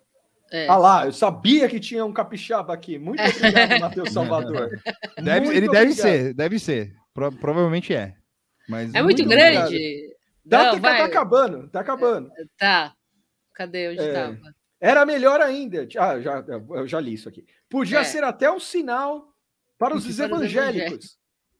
É. Ah lá, eu sabia que tinha um capixaba aqui. Muito obrigado, Matheus Salvador. Deve- Muito ele deve obrigado. ser, deve ser. Pro- provavelmente é. Mas É muito obrigado. grande? Tá, Não, tá- vai. tá acabando, tá acabando. Tá. Cadê onde É. tava? Era melhor ainda. Ah, já, eu já li isso aqui. Podia É. ser até um sinal para os evangélicos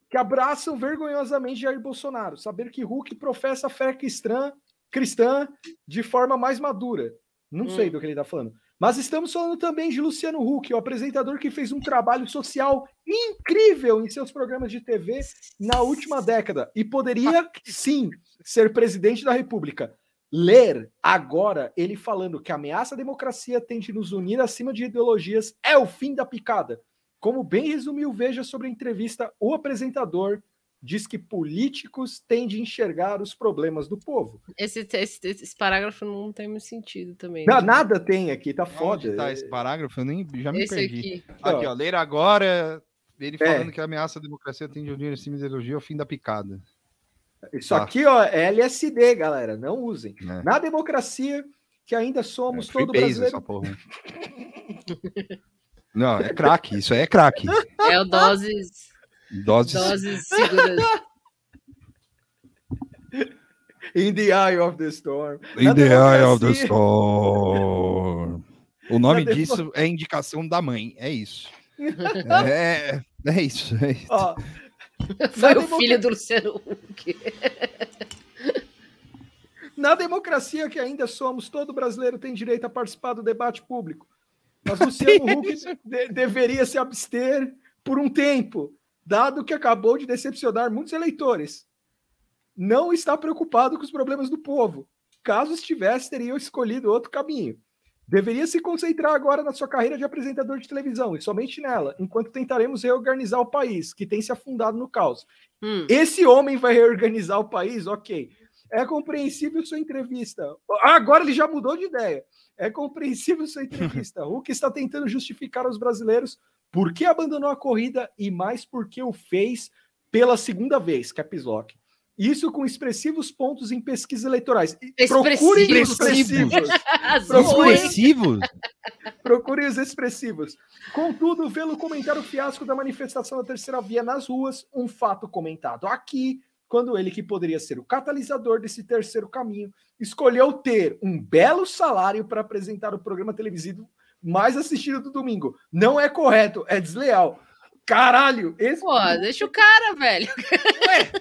que abraçam vergonhosamente Jair Bolsonaro. Saber que Hulk professa a fé cristã, cristã de forma mais madura. Não sei Hum. do que ele está falando. Mas estamos falando também de Luciano Huck, o apresentador que fez um trabalho social incrível em seus programas de TV na última década e poderia sim ser presidente da República. Ler agora ele falando que a ameaça à democracia tem de nos unir acima de ideologias é o fim da picada. Como bem resumiu Veja sobre a entrevista, o apresentador diz que políticos têm de enxergar os problemas do povo. Esse, esse, esse parágrafo não tem muito sentido também. Não, nada tem aqui, tá Onde foda. tá esse parágrafo? Eu nem já me Esse perdi. aqui. Aqui, ó. Ler agora. Ele É. falando que a ameaça à democracia tem de unir acima de ideologia é o fim da picada. Isso Tá. aqui, ó, é LSD, galera. Não usem. É. Na democracia, que ainda somos todo Freebase brasileiro. essa porra. Não, é crack. Isso aí é crack. É o doses. Doses. Doses seguras. In the eye of the storm. In Na the eye of the democracia- storm. O nome Na demo- disso é indicação da mãe. É isso. É, é isso. É isso. Ó, Foi o filho do Luciano Huck. Na democracia que ainda somos, todo brasileiro tem direito a participar do debate público. Mas Luciano Huck de- deveria se abster por um tempo, dado que acabou de decepcionar muitos eleitores. Não está preocupado com os problemas do povo. Caso estivesse, teria escolhido outro caminho. Deveria se concentrar agora na sua carreira de apresentador de televisão e somente nela, enquanto tentaremos reorganizar o país, que tem se afundado no caos. Hum. Esse homem vai reorganizar o país? Ok. É compreensível sua entrevista. Ah, agora ele já mudou de ideia. É compreensível sua entrevista. O que está tentando justificar aos brasileiros por que abandonou a corrida e mais por que o fez pela segunda vez, Caps Lock. Isso com expressivos pontos em pesquisas eleitorais. E Procure os Expressivos. expressivos. Procure. Expressivos? Procure os expressivos. Contudo, vê-lo comentar o fiasco da manifestação da terceira via nas ruas, um fato comentado aqui, quando ele, que poderia ser o catalisador desse terceiro caminho, escolheu ter um belo salário para apresentar o programa televisivo mais assistido do domingo. Não é correto, é desleal. Caralho, esse. Pô, deixa o cara, velho. Ué,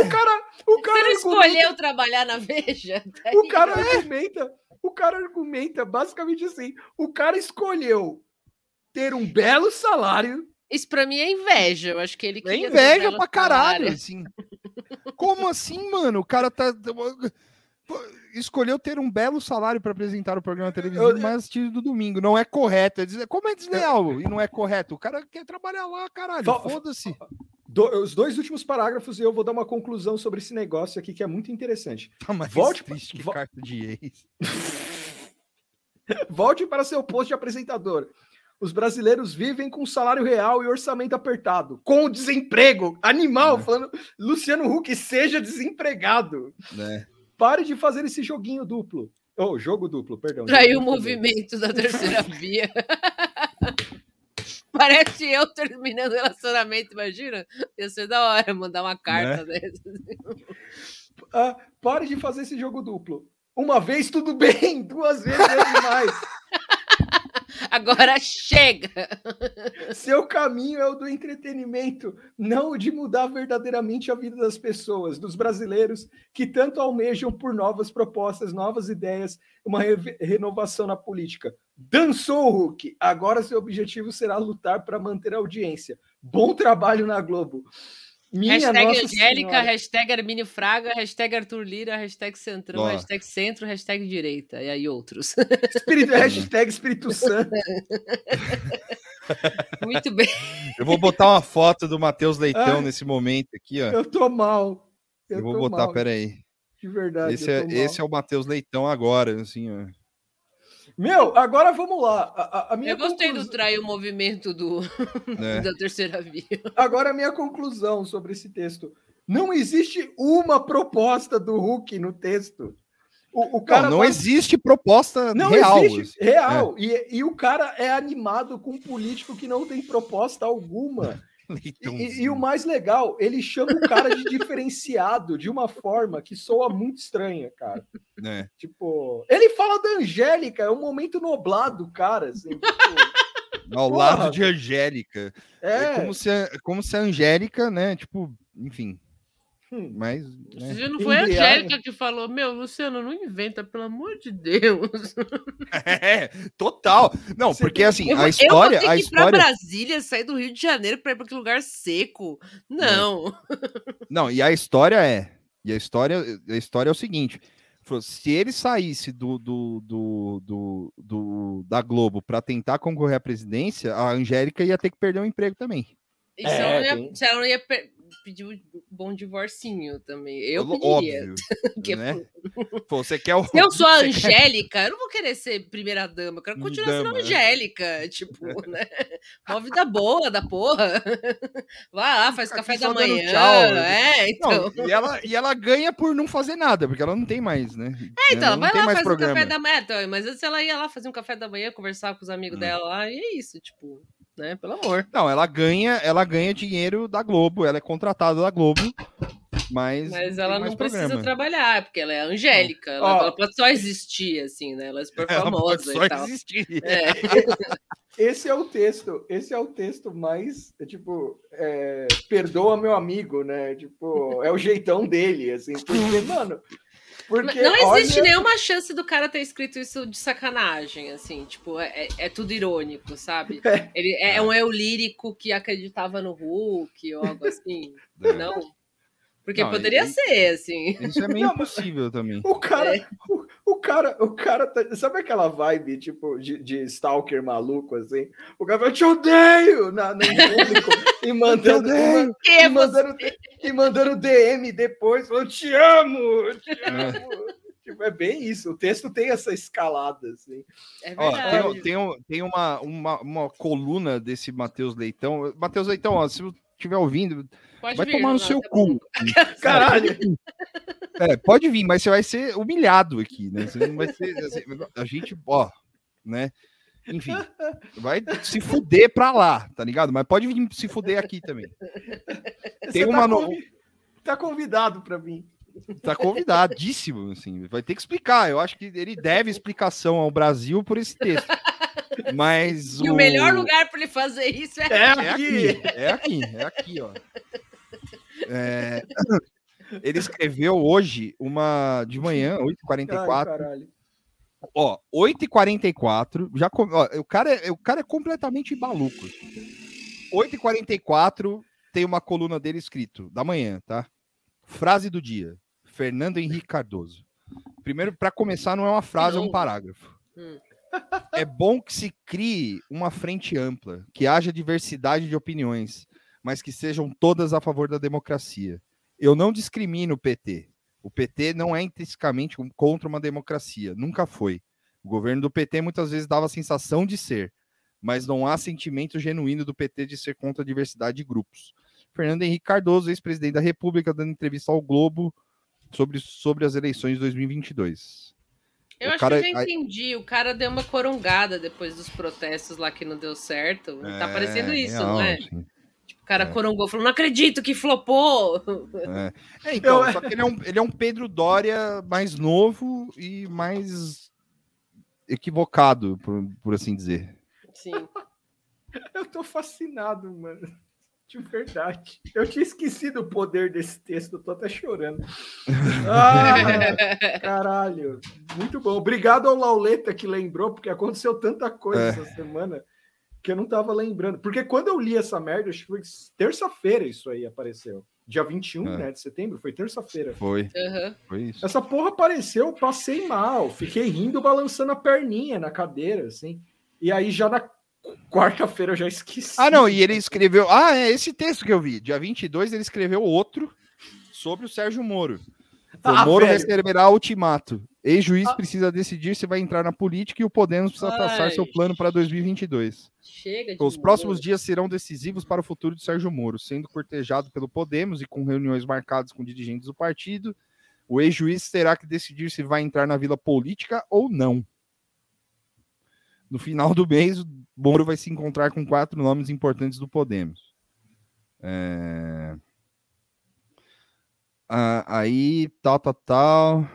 o cara. O cara Você não argumenta- escolheu trabalhar na Veja? Tá O cara argumenta, o cara argumenta basicamente assim: o cara escolheu ter um belo salário. Isso pra mim é inveja. Eu acho que ele É um inveja pra caralho, salário. assim. Como assim, mano? O cara tá. Escolheu ter um belo salário para apresentar o programa televisivo Eu- mais assistido do domingo. Não é correto. É des- Como é desleal e não é correto? O cara quer trabalhar lá, caralho. Foda-se. Do- os dois últimos parágrafos e eu vou dar uma conclusão sobre esse negócio aqui que é muito interessante. Tá mais Volte, triste que vo- carta de ex. volte para seu posto de apresentador. Os brasileiros vivem com salário real e orçamento apertado, com desemprego. Animal, falando Luciano Huck, seja desempregado. né? Pare de fazer esse joguinho duplo. Oh, jogo duplo, perdão. Traiu o duplo. movimento da terceira via. Parece eu terminando o relacionamento, imagina? Ia ser da hora mandar uma carta Né? dessas. Ah, pare de fazer esse jogo duplo. Uma vez tudo bem, duas vezes é demais. Agora chega! Seu caminho é o do entretenimento, não o de mudar verdadeiramente a vida das pessoas, dos brasileiros que tanto almejam por novas propostas, novas ideias, uma re- renovação na política. Dançou, Hulk. Agora seu objetivo será lutar para manter a audiência. Bom trabalho na Globo. Minha hashtag Nossa Angélica, Senhora. hashtag Armínio Fraga, hashtag Arthur Lira, hashtag Centrão, Ó. hashtag Centro, hashtag Direita, e aí outros. Espírito, hashtag Espírito Santo. Muito bem. Eu vou botar uma foto do Matheus Leitão Ai, nesse momento aqui, ó. Eu tô mal. Eu, Eu, vou tô botar, mal. peraí. De verdade. Esse eu é, esse é o Matheus Leitão agora, assim, ó. Meu, agora vamos lá. A, a- minha Eu gostei conclusão- do trair o movimento do, É. da terceira via. Agora a minha conclusão sobre esse texto. Não existe uma proposta do Hulk no texto. O, o cara não, não tá- existe proposta Não real. existe real. E, e o cara é animado com um político que não tem proposta alguma. E, e o mais legal, ele chama o cara de diferenciado de uma forma que soa muito estranha, cara. É. Tipo, ele fala da Angélica, é um momento nublado, cara. Assim, tipo, Ao Porra, lado de Angélica. É. É como se, a- como se a Angélica, né? Tipo, enfim. Hum. Mas. né. Se não foi a. Angélica que falou, meu, Luciano, não inventa, pelo amor de Deus. É, total. Não, porque assim, Eu, a eu história. vou ter A que ir pra. Brasília, sair do Rio de Janeiro pra ir pra aquele lugar seco. Não. Não, e a história é. E a história, a história é o seguinte: se ele saísse do, do, do, do, do- da Globo para tentar concorrer à presidência, a Angélica ia ter que perder o emprego também. E se, ela não ia, se ela não ia pedir um bom divorcinho também. Eu pediria. Óbvio. Né? Pô, você quer o. Se eu sou a Angélica, eu não vou querer ser primeira dama, eu quero continuar sendo Dama, né? Angélica, tipo, né? Uma vida boa da porra. Vai lá, faz café da manhã. tchau. É, então. Não, e, ela, e ela ganha por não fazer nada, porque ela não tem mais, né? É, então, ela ela vai lá, faz programa. um café da manhã. Então, mas antes ela ia lá fazer um café da manhã, conversar com os Hum. amigos dela lá, e é isso, tipo, né? Pelo amor. Não, ela ganha, ela ganha dinheiro da Globo, ela é contratada da Globo, mas. Mas ela não precisa programa. trabalhar, porque ela é angélica. Ela, Ó. ela pode só existir, assim, né? Ela é super Ela famosa pode só e tal. existir. É. Esse é o texto, esse é o texto mais, é, tipo, é, perdoa meu amigo, né? Tipo, é o jeitão dele, assim, porque, mano, porque não existe olha- nenhuma chance do cara ter escrito isso de sacanagem, assim, tipo, é, é- é tudo irônico, sabe? Ele é, um eu lírico que acreditava no Hulk ou algo assim. Não. Porque Não, poderia e- ser, assim. Isso é meio impossível também. O cara, o, o cara, o cara tá, sabe aquela vibe, tipo, de, de stalker maluco, assim? O cara fala, te odeio, na, no público, e mandando, e, man- Quem é e mandando, e mandando DM depois, falando, te amo, eu te amo. Tipo, é bem isso, o texto tem essa escalada, assim. É Ó, tem, tem, tem uma, uma, uma coluna desse Matheus Leitão. Matheus Leitão, ó, se você estiver ouvindo, Pode vai vir, tomar no seu tá cu. Caralho! É, pode vir, mas você vai ser humilhado aqui, né? Você não vai ser. assim, A gente, ó, né? Enfim, vai se fuder pra lá, tá ligado? Mas pode vir se fuder aqui também. Tem Você uma. tá, no- convi- tá convidado para mim. Tá convidadíssimo, assim. Vai ter que explicar. Eu acho que ele deve explicação ao Brasil por esse texto. Mas E o melhor lugar pra ele fazer isso é, É aqui, é aqui, é aqui, ó. É, Ele escreveu hoje uma de manhã, Ai, 8h44. caralho. Ó, 8h44. Já, com- ó, o, cara é, o cara é completamente maluco. 8h44 tem uma coluna dele escrito, da manhã, tá? Frase do dia. Fernando Henrique Cardoso. Primeiro, para começar, não é uma frase, é um Não. parágrafo. Hum. É bom que se crie uma frente ampla, que haja diversidade de opiniões, mas que sejam todas a favor da democracia. Eu não discrimino o PT. O PT não é intrinsecamente contra uma democracia, nunca foi. O governo do PT muitas vezes dava a sensação de ser, mas não há sentimento genuíno do PT de ser contra a diversidade de grupos. Fernando Henrique Cardoso, ex-presidente da República, dando entrevista ao Globo sobre, sobre as eleições de 2022. Eu O acho cara- que eu já aí- entendi. O cara deu uma corongada depois dos protestos lá que não deu certo. tá É, parecendo isso, real, não é? sim. O cara corongou, falou: não acredito que flopou. É. É, então, só que ele é, um, ele é um Pedro Dória mais novo e mais equivocado, por, por assim dizer. Sim. Eu tô fascinado, mano. De verdade. Eu tinha esquecido o poder desse texto, eu tô até chorando. Ah, caralho. Muito bom. Obrigado ao Lauleta que lembrou, porque aconteceu tanta coisa É. essa semana que eu não tava lembrando. Porque quando eu li essa merda, acho que foi terça-feira isso aí apareceu. Dia 21 É. né, de setembro, foi terça-feira. Foi. Aham. Foi isso. Essa porra apareceu, eu passei mal, fiquei rindo, balançando a perninha na cadeira, assim. E aí já na quarta-feira eu já esqueci. Ah, não, e ele escreveu. Ah, é esse texto que eu vi. Dia 22, ele escreveu outro sobre o Sérgio Moro. O Ah, Moro velho. receberá ultimato. Ex-juiz precisa decidir se vai entrar na política e o Podemos precisa traçar Ai. seu plano para 2022. Chega de Os Moro. próximos dias serão decisivos para o futuro de Sérgio Moro, sendo cortejado pelo Podemos e com reuniões marcadas com dirigentes do partido. O ex-juiz terá que decidir se vai entrar na vila política ou não. No final do mês, o Moro vai se encontrar com quatro nomes importantes do Podemos. É... Ah, aí, tal, tal, tal.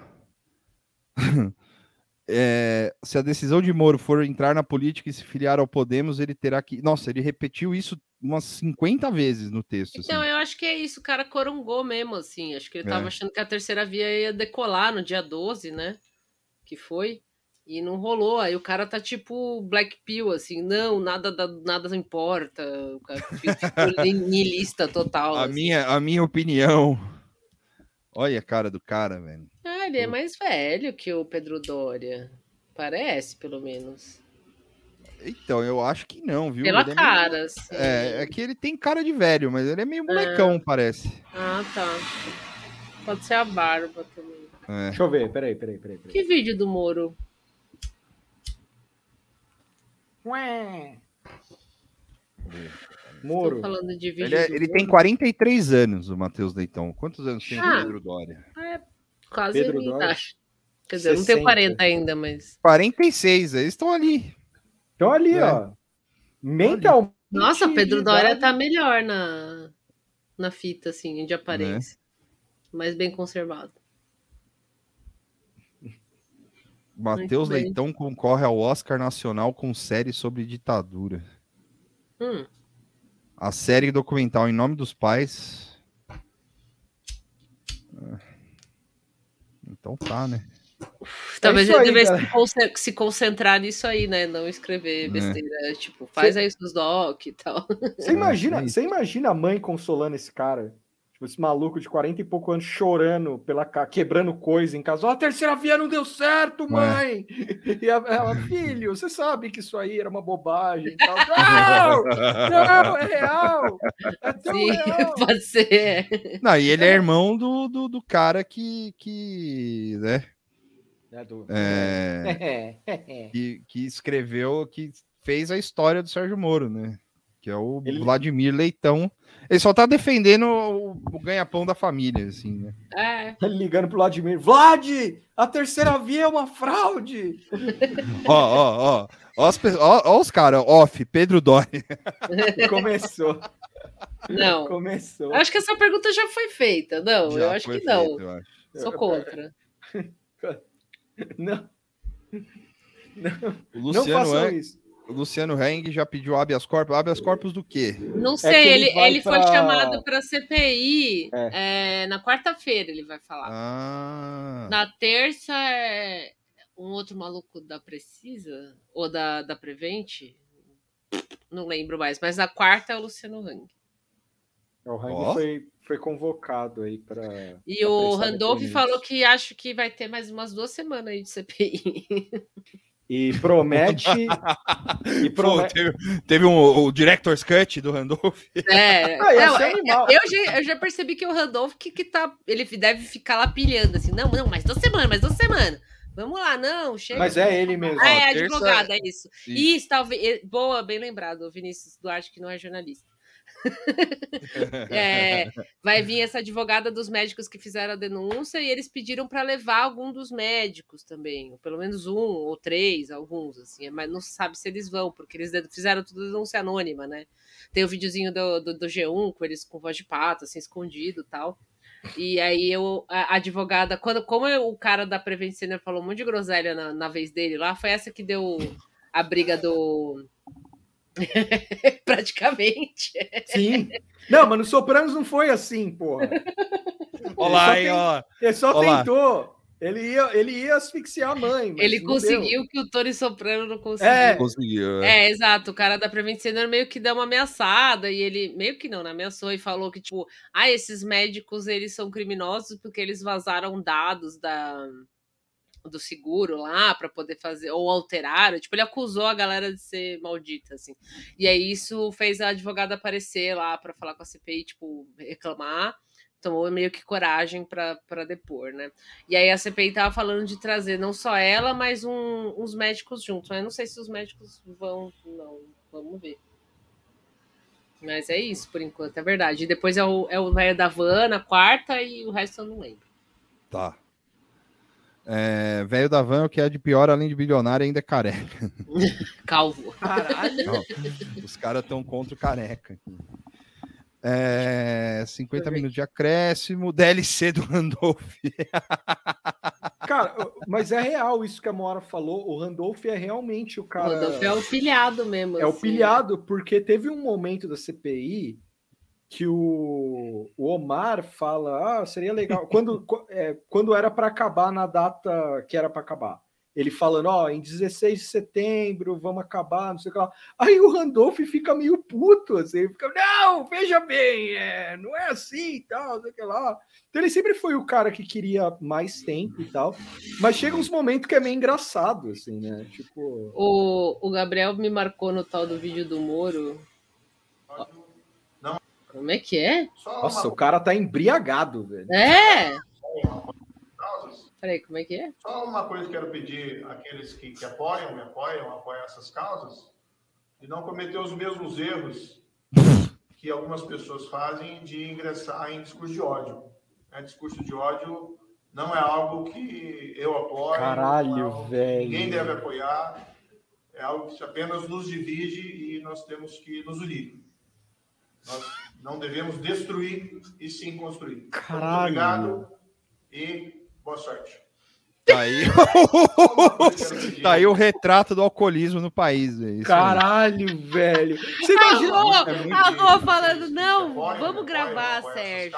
É, se a decisão de Moro for entrar na política e se filiar ao Podemos, ele terá que. Nossa, ele repetiu isso umas 50 vezes no texto. assim. Então, eu acho que é isso, o cara corongou mesmo, assim. Acho que ele tava É. achando que a terceira via ia decolar no dia 12, né? Que foi. E não rolou. Aí o cara tá tipo Black Pill, assim, não, nada, da- nada importa. O cara ficou niilista total. a, assim. minha, a minha opinião. Olha a cara do cara, velho. Ah, ele é mais velho que o Pedro Doria. Parece, pelo menos. Então, eu acho que não, viu? Pela Ele é meio- cara. É, é que ele tem cara de velho, mas ele é meio molecão, parece. Ah, tá. Pode ser a barba também. É. Deixa eu ver, peraí, peraí, peraí. peraí. Que vídeo do Moro? Ué. Moro. falando de vídeo Ele, é- ele tem 43 anos, o Matheus Leitão. Quantos anos tem o Ah. Pedro Dória? É, quase Pedro a minha Dória, idade. Quer dizer, eu não tenho 60. 40 ainda, mas. 46, eles estão ali. Então ali, É. ó. Mental. Nossa, o Pedro Dória Idade. tá melhor na, na fita, assim, de aparência. Né? Mais bem conservado. Matheus. Leitão concorre ao Oscar Nacional com série sobre ditadura. Hum, A série documental Em Nome dos Pais. Então tá, né? Talvez isso ele aí, devesse se conce- se concentrar nisso aí, né? Não escrever É. besteira. Tipo, faz aí seus doc e tal. Você imagina, é você imagina a mãe consolando esse cara? Tipo, esse maluco de 40 e pouco anos chorando, pela ca- quebrando coisa em casa. Ó, a terceira via não deu certo, mãe! E a- ela, filho, você sabe que isso aí era uma bobagem e tal. Não! Não, é real! É tão Sim, real! pode ser. Não, e ele é irmão do, do, do cara que, que, né, É do- É. que, que escreveu, que fez a história do Sérgio Moro, né? Que é o Ele- Vladimir Leitão. Ele só tá defendendo o, o ganha-pão da família, assim, né? É. Ligando pro Vladimir. Vlad! A terceira via é uma fraude! Ó, ó, ó. Ó os, ó, ó os caras, off, Pedro Dória. Começou. Não. Começou. Acho que essa pergunta já foi feita. Não, eu Já acho foi que não. feito, eu acho. Sou contra. Não. O Não Luciano, façam Heng- isso. O Luciano Heng já pediu habeas corpus. Habeas corpus do quê? Não É sei, que ele, ele ele foi pra- chamado para CPI é, na quarta-feira, ele vai falar. Ah, Na terça é um outro maluco da Precisa ou da, da Prevent, não lembro mais, mas na quarta é o Luciano Hang. O Hang Ó. foi, foi convocado aí para. E o Randolph falou que acho que vai ter mais umas duas semanas aí de CPI. E promete. e Pô, promete. teve, teve um, o Director's Cut do Randolph. É, Ah, não, é- animal. eu, já, eu já percebi que o Randolph que, que tá. Ele deve ficar lá pilhando assim, não, não, mais duas semanas, mais duas semanas. Vamos lá, não, chega. Mas é ele mesmo. Ah, é terça- advogado, é isso. Isso. Isso, talvez. Boa, bem lembrado, o Vinícius Duarte, que não é jornalista. É, vai vir essa advogada dos médicos que fizeram a denúncia e eles pediram para levar algum dos médicos também, pelo menos um ou três, alguns, assim, mas não sabe se eles vão, porque eles fizeram tudo denúncia anônima, né? Tem o videozinho do, do, do G1 com eles com voz de pato, assim, escondido tal. E aí eu, a advogada, quando, como o cara da Prevent Senior falou um monte de groselha na, na vez dele lá, foi essa que deu a briga do. Praticamente. Sim. Não, mas no Sopranos não foi assim, porra. Olá, Ele só ó. Ele só Olá. tentou. Ele ia, ele ia asfixiar a mãe. mas Ele conseguiu deu. que o Tony Soprano não conseguiu. É. Conseguiu. É, exato. O cara da Prevent Senior meio que deu uma ameaçada e ele meio que não, né? Ameaçou e falou que, tipo, ah, esses médicos eles são criminosos porque eles vazaram dados da do seguro lá para poder fazer ou alteraram, tipo, ele acusou a galera de ser maldita assim. E aí isso fez a advogada aparecer lá para falar com a CPI, tipo, reclamar. Tomou meio que coragem para depor, né? E aí a CPI tava falando de trazer não só ela, mas um- uns médicos juntos. Mas eu não sei se os médicos vão, não. Vamos ver. Mas é isso, por enquanto, é verdade. E depois é o, é o velho da van na quarta e o resto eu não lembro. Tá. É, velho da van, o que é de pior, além de bilionário, ainda é careca. Calvo. Não, os caras estão contra o careca. É, 50 minutos de acréscimo, DLC do Randolph. Cara, mas é real isso que a Mora falou. O Randolph é realmente o O cara. Rodolfo é o pilhado mesmo. É o assim. pilhado, porque teve um momento da CPI que o, o Omar fala: ah, seria legal. Quando, qu- é, quando era para acabar na data que era para acabar. Ele falando, ó, em 16 de setembro, vamos acabar, não sei o que lá. Aí o Randolph fica meio puto, assim, fica, não, veja bem, é, não é assim e tal, não sei o que lá. Então ele sempre foi o cara que queria mais tempo e tal, mas chega uns momentos que é meio engraçado, assim, né? Tipo. O, o Gabriel me marcou no tal do vídeo do Moro. Como é que é? Nossa, o cara tá embriagado, velho. É! Peraí, como é que é? Só uma coisa que quero pedir àqueles que, que apoiam, me apoiam, apoiam essas causas, de não cometer os mesmos erros que algumas pessoas fazem de ingressar em discurso de ódio. né? Discurso de ódio não é algo que eu apoio, Caralho, é velho. ninguém deve apoiar, é algo que apenas nos divide e nós temos que nos unir. Nós não devemos destruir e sim construir. Então, muito Caralho. obrigado e boa sorte. Tá aí, tá aí o retrato do alcoolismo no país. velho. Isso aí. Caralho, velho. Você A imagina. Rô, É muito a Rô falando, não, vamos gravar, Sérgio.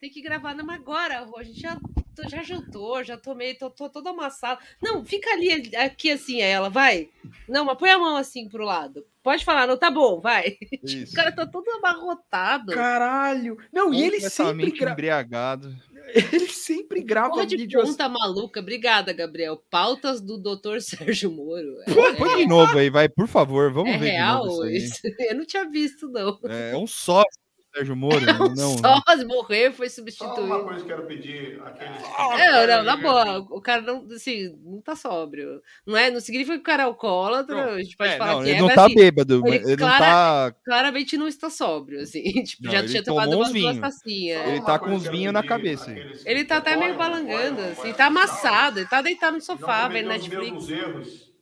Tem que gravar, não, agora, Rô, a gente já, tô- já jantou, já tomei, tô, tô toda amassada. Não, fica ali, aqui assim, ela, vai. Não, mas põe a mão assim pro lado. Pode falar, não, tá bom, vai. Isso. O cara tá todo amarrotado. Caralho. Não, e ele sempre, gra... embriagado. ele sempre grava Porra de vídeos. ponta maluca. Obrigada, Gabriel. Pautas do Dr. Sérgio Moro. Põe, põe de novo aí, vai, por favor, vamos É ver real de novo isso isso? Eu não tinha visto, não. aí. É um sócio Sérgio Moro, não. Só morreu foi Só uma substituído. coisa que quero pedir àqueles que Não, não, na boa, o cara não, assim, não tá sóbrio. Não, é, não significa que o cara é alcoólatra, a gente pode É, falar não, que ele é, não mas, tá assim, bêbado, mas ele não clara- tá- claramente não está sóbrio, assim. Tipo, Não, já ele tinha tomado umas duas tacinhas. Ele tá com os vinhos na cabeça. Ele tá até meio balangando, assim, tá amassado, ele tá deitado no sofá, não vendo os Netflix. mesmos erros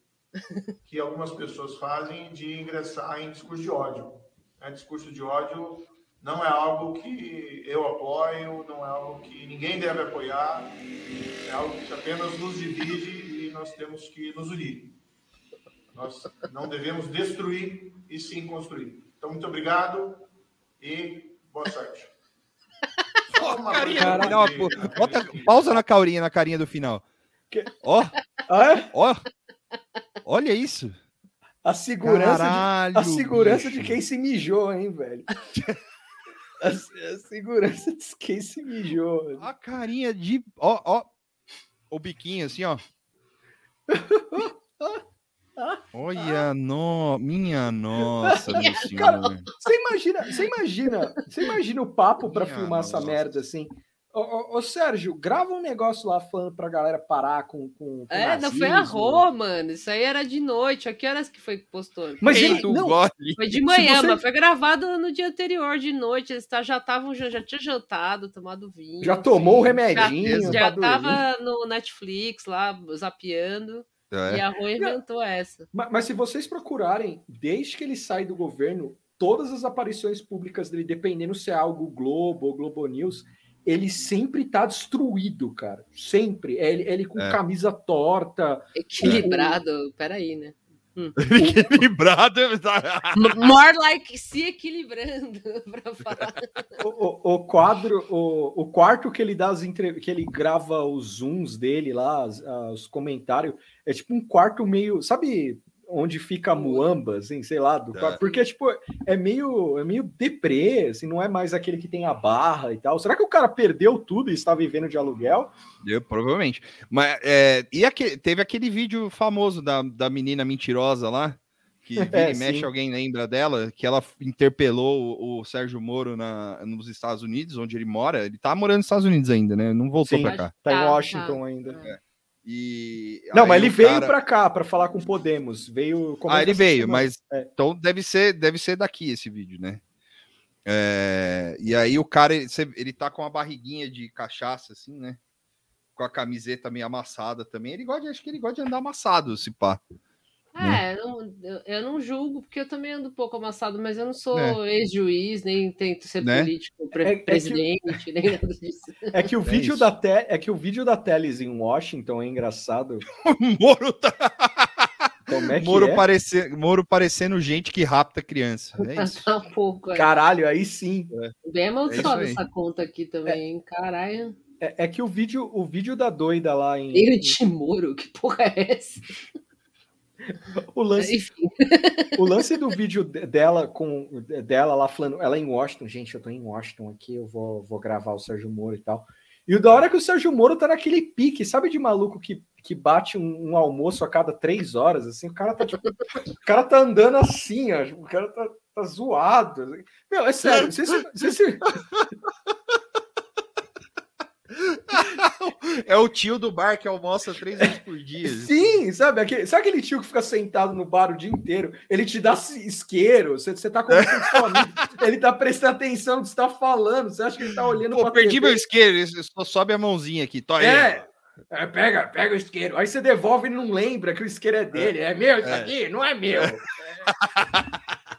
que algumas pessoas fazem de ingressar em discurso de ódio. né? Discurso de ódio não é algo que eu apoio, não é algo que ninguém deve apoiar, é algo que apenas nos divide e nós temos que nos unir. Nós não devemos destruir e sim construir. Então, muito obrigado e boa sorte. Cara, não, pô, bota, pausa na carinha, na carinha do final. Ó, ó, olha isso. A segurança, Caralho, de, a segurança de quem se mijou, hein, velho? A, a segurança de quem se mijou. A carinha de. Ó, ó. O biquinho assim, ó. Olha, no... minha nossa, meu Cara, você imagina, você imagina, você imagina o papo pra Minha filmar essa nossa. merda assim? Ô, ô, ô, Sérgio, grava um negócio lá falando pra galera parar com. com, com É, não foi nazismo. a Rô, mano. Isso aí era de noite. A que horas que foi que postou? Mas Foi- ele- não, Foi de manhã, você- mas foi gravado no dia anterior, de noite. Eles tá- já estavam, já, já tinha jantado, tomado vinho. Já tomou o remedinho Já, pra já tava no Netflix lá, zapeando. É. E a Rô inventou essa. Mas, mas se vocês procurarem, desde que ele sai do governo, todas as aparições públicas dele, dependendo se é algo Globo ou Globo News, ele sempre tá destruído, cara. Sempre. É ele, ele com É. camisa torta. Equilibrado, peraí, né? Hum. Equilibrado. More like se equilibrando, pra falar. O, o- o quadro, o, o quarto que ele dá as entre... que ele grava os zooms dele lá, as- ah, os comentários, é tipo um quarto meio, sabe onde fica a muamba, assim, sei lá, do É. quarto, porque tipo é meio é meio deprê, assim, não é mais aquele que tem a barra e tal. Será que o cara perdeu tudo e está vivendo de aluguel? Eu, provavelmente. Mas é, e aque- teve aquele vídeo famoso da, da menina mentirosa lá, que vira É, e mexe, sim. alguém lembra dela, que ela interpelou o, o Sérgio Moro na, nos Estados Unidos, onde ele mora. Ele tá morando nos Estados Unidos ainda, né? Não voltou pra cá. tá em Tá, Washington tá. ainda. E Não, mas ele o veio cara- pra cá para falar com Podemos, veio Ah, ele veio, semana. mas É. então deve ser, deve ser daqui esse vídeo, né? É, e aí o cara, ele, ele tá com uma barriguinha de cachaça, assim, né? Com a camiseta meio amassada também. Ele gosta, acho que ele gosta de andar amassado, se pá. É, não- eu, eu não julgo, porque eu também ando um pouco amassado, mas eu não sou É. ex-juiz, nem tento ser Né? político, pre- É- é que- presidente, nem nada disso. É que o É vídeo isso. da te... é que o vídeo da Teles em Washington é engraçado. O Moro tá. Como é que Moro, é? parece- Moro parecendo gente que rapta criança. É isso. Tá um pouco, é. Caralho, aí sim. Bem amaldiçoada É essa conta aqui também, hein? Caralho. É, é que o vídeo, o vídeo da doida lá em. David Moro, que porra é essa? O lance, Enfim. o lance do vídeo de- dela com dela lá falando, ela em Washington, gente, eu tô em Washington aqui, eu vou, vou gravar o Sérgio Moro e tal. E o da hora é que o Sérgio Moro tá naquele pique, sabe de maluco que, que bate um, um almoço a cada três horas, assim, o cara tá tipo, o cara tá andando assim, ó, o cara tá, tá zoado. assim. Meu, é sério, você, se- você, se- É o tio do bar que almoça três vezes por dia. Sim, sabe? Aquele, sabe aquele tio que fica sentado no bar o dia inteiro? Ele te dá isqueiro, você, você tá conversando com seu amigo, ele tá prestando atenção no que você tá falando, você acha que ele tá olhando Pô, pra perdi TV? meu isqueiro, só sobe a mãozinha aqui. Aí, É, é, pega, pega o isqueiro. Aí você devolve e não lembra que o isqueiro é dele. É, meu isso É. aqui? Não é meu.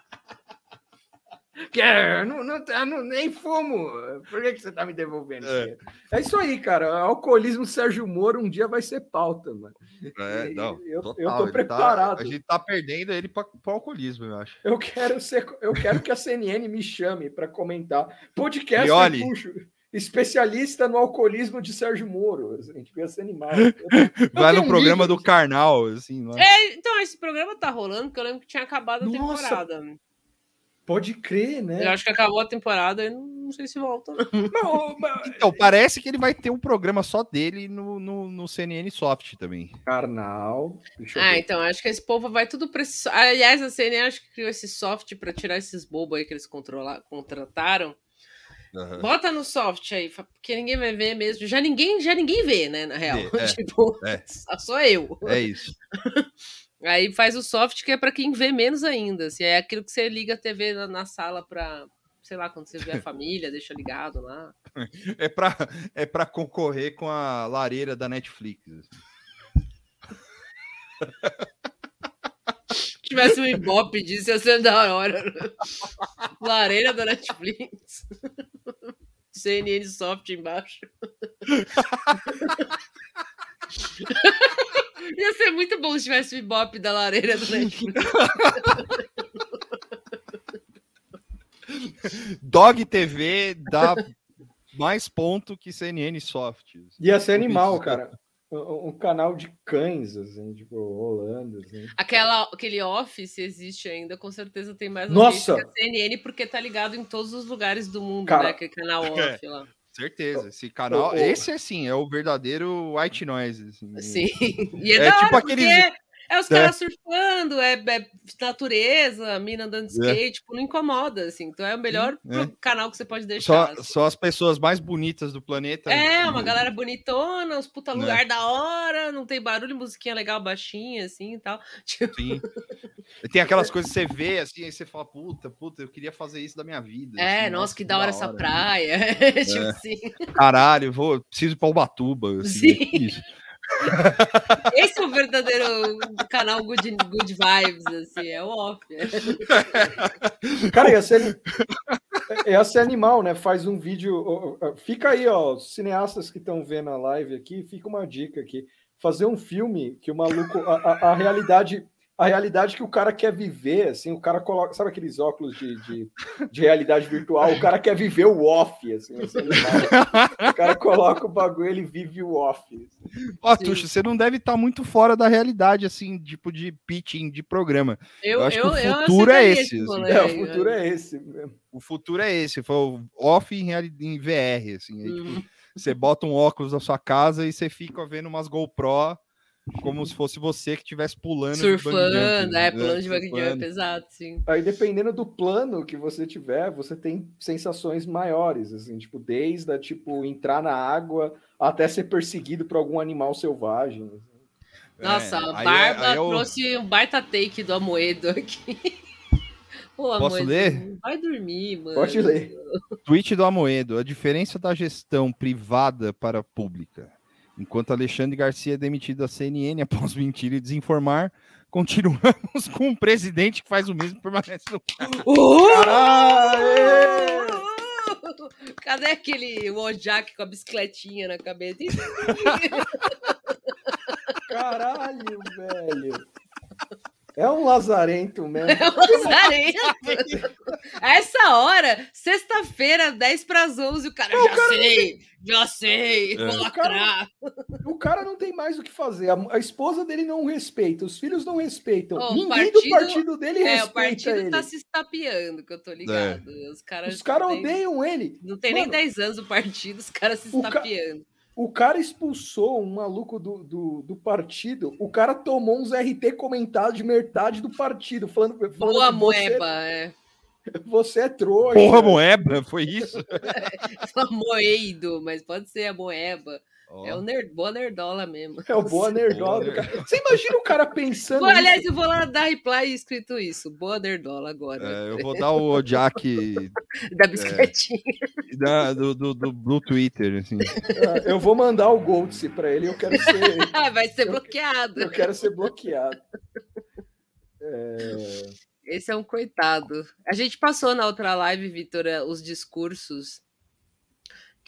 Que é, não, não, tá- não- nem fumo. Por que, que você tá me devolvendo? É. É. isso aí, cara. Alcoolismo Sérgio Moro um dia vai ser pauta, mano. É, não, eu, total, eu tô tá- preparado. a gente tá perdendo ele para o alcoolismo, eu acho. Eu quero ser, eu quero que a CNN me chame para comentar. Podcast olhe- puxo, especialista no alcoolismo de Sérgio Moro. A gente ia ser animado. Vai no um programa do Karnal, assim. lá. É, então, esse programa tá rolando, porque eu lembro que tinha acabado a Nossa, temporada. Pode crer, né? Eu acho que acabou a temporada e não, não sei se volta. não. Então, parece que ele vai ter um programa só dele no, no, no CNN Soft também. Carnal. Deixa eu Ah, ver. então, acho que esse povo vai tudo pra esse... Aliás, a CNN acho que criou esse soft pra tirar esses bobos aí que eles controla... contrataram. Bota no soft aí, porque ninguém vai ver mesmo. Já ninguém, já ninguém vê, né, na real. É, tipo, é. só sou eu. É isso. Aí faz o soft que é pra quem vê menos ainda. Assim, é aquilo que você liga a TV na, na sala pra, sei lá, quando você vê a família, deixa ligado lá. É pra, é pra concorrer com a lareira da Netflix. Se tivesse um Ibope disso, ia ser da hora. Lareira da Netflix. CNN Soft embaixo. Ia ser muito bom se tivesse o Ibope da lareira do Netflix. Dog TV dá mais ponto que CNN Soft. Ia ser animal, cara. Um, canal de cães, assim, tipo, rolando. Assim. Aquela, aquele Office existe ainda, com certeza tem mais Nossa! que a CNN, porque tá ligado em todos os lugares do mundo, Cara, né? Aquele canal é. off lá. Certeza. Esse canal. Ô, ô. Esse, assim, é o verdadeiro white noise. Assim. Sim. E é, É da tipo hora, aqueles- porque é os É. caras surfando, é, é natureza, mina andando de É. skate, tipo, não incomoda, assim. Então é o melhor é. pro- canal que você pode deixar. Só, só as pessoas mais bonitas do planeta. É, uma galera bonitona, os puta Né. lugar da hora, não tem barulho, musiquinha legal, baixinha, assim e tal. Tipo, Sim. Tem aquelas coisas que você vê assim, aí você fala, puta, puta, eu queria fazer isso da minha vida. é, assim, nossa, que da hora essa hora. praia. tipo É. assim. Caralho, vou, preciso ir pra Ubatuba. Assim, Sim. é tipo. Esse é o verdadeiro canal Good, good Vibes, assim, é o off. Cara, ia ser, ia ser animal, né? Faz um vídeo. Fica aí, ó, os cineastas que estão vendo a live aqui, fica uma dica aqui. Fazer um filme que o maluco. A, a- a realidade. A realidade que o cara quer viver, assim, o cara coloca. Sabe aqueles óculos de, de, de realidade virtual? O cara quer viver o off, assim. animal. o cara coloca o bagulho, ele vive o off. Ó, Tuxo, você não deve estar muito fora da realidade, assim, tipo de pitching de programa. Eu- acho eu- que eu o futuro é esse. esse assim. É, o futuro é esse. mesmo. O futuro é esse, foi o off em, em VR, assim. aí, tipo, Uhum. você bota um óculos na sua casa e você fica vendo umas GoPro como se fosse você que estivesse pulando. de Surfando, jump, é, né? pulando de bug jump, exato, sim. Aí, dependendo do plano que você tiver, você tem sensações maiores, assim, tipo, desde a, tipo, entrar na água até ser perseguido por algum animal selvagem. Nossa, É, a aí é- Barba aí eu- trouxe um baita take do Amoedo aqui. Pô, Posso ler? Vai dormir, mano. Pode ler. Tweet do Amoedo. A diferença da gestão privada para a pública. Enquanto Alexandre Garcia é demitido da CNN após mentir e desinformar, continuamos com um presidente que faz o mesmo e permanece no cargo. Cadê aquele Wojak com a bicicletinha na cabeça? Caralho, velho. É um lazarento mesmo. É um lazarento. A essa hora, sexta-feira, 10 para as 11, o cara Não, o já cara não sei, já sei, É. vou O cara- lacrar. O cara não tem mais o que fazer. A, a esposa dele não respeita, os filhos não respeitam. Ó, o Ninguém do partido dele é, respeita o partido ele. tá se estapeando, que eu tô ligado. Os caras Os caras não tem- odeiam ele. Não tem nem Mano, 10 anos o partido, os caras se O estapeando. O cara expulsou um maluco do, do, do partido. O cara tomou uns RT comentados de metade do partido, falando, falando Boa moeba, é. você é trouxa. Porra, Moeba, foi isso? Só moeido, mas pode ser a moeba. É o nerd, boa nerdola mesmo. É o boa nerdola do cara. Você imagina o cara pensando. Pô, aliás, eu vou lá dar reply escrito isso. Boa nerdola agora. É, eu vou dar o Jack Da bicicletinha. da- do, do, do, do Twitter, assim. Ah, Eu vou mandar o Goldse pra ele. Eu quero ser. Ah, Vai ser bloqueado. Eu quero ser bloqueado. É, Esse é um coitado. A gente passou na outra live, Vitor, eh, os discursos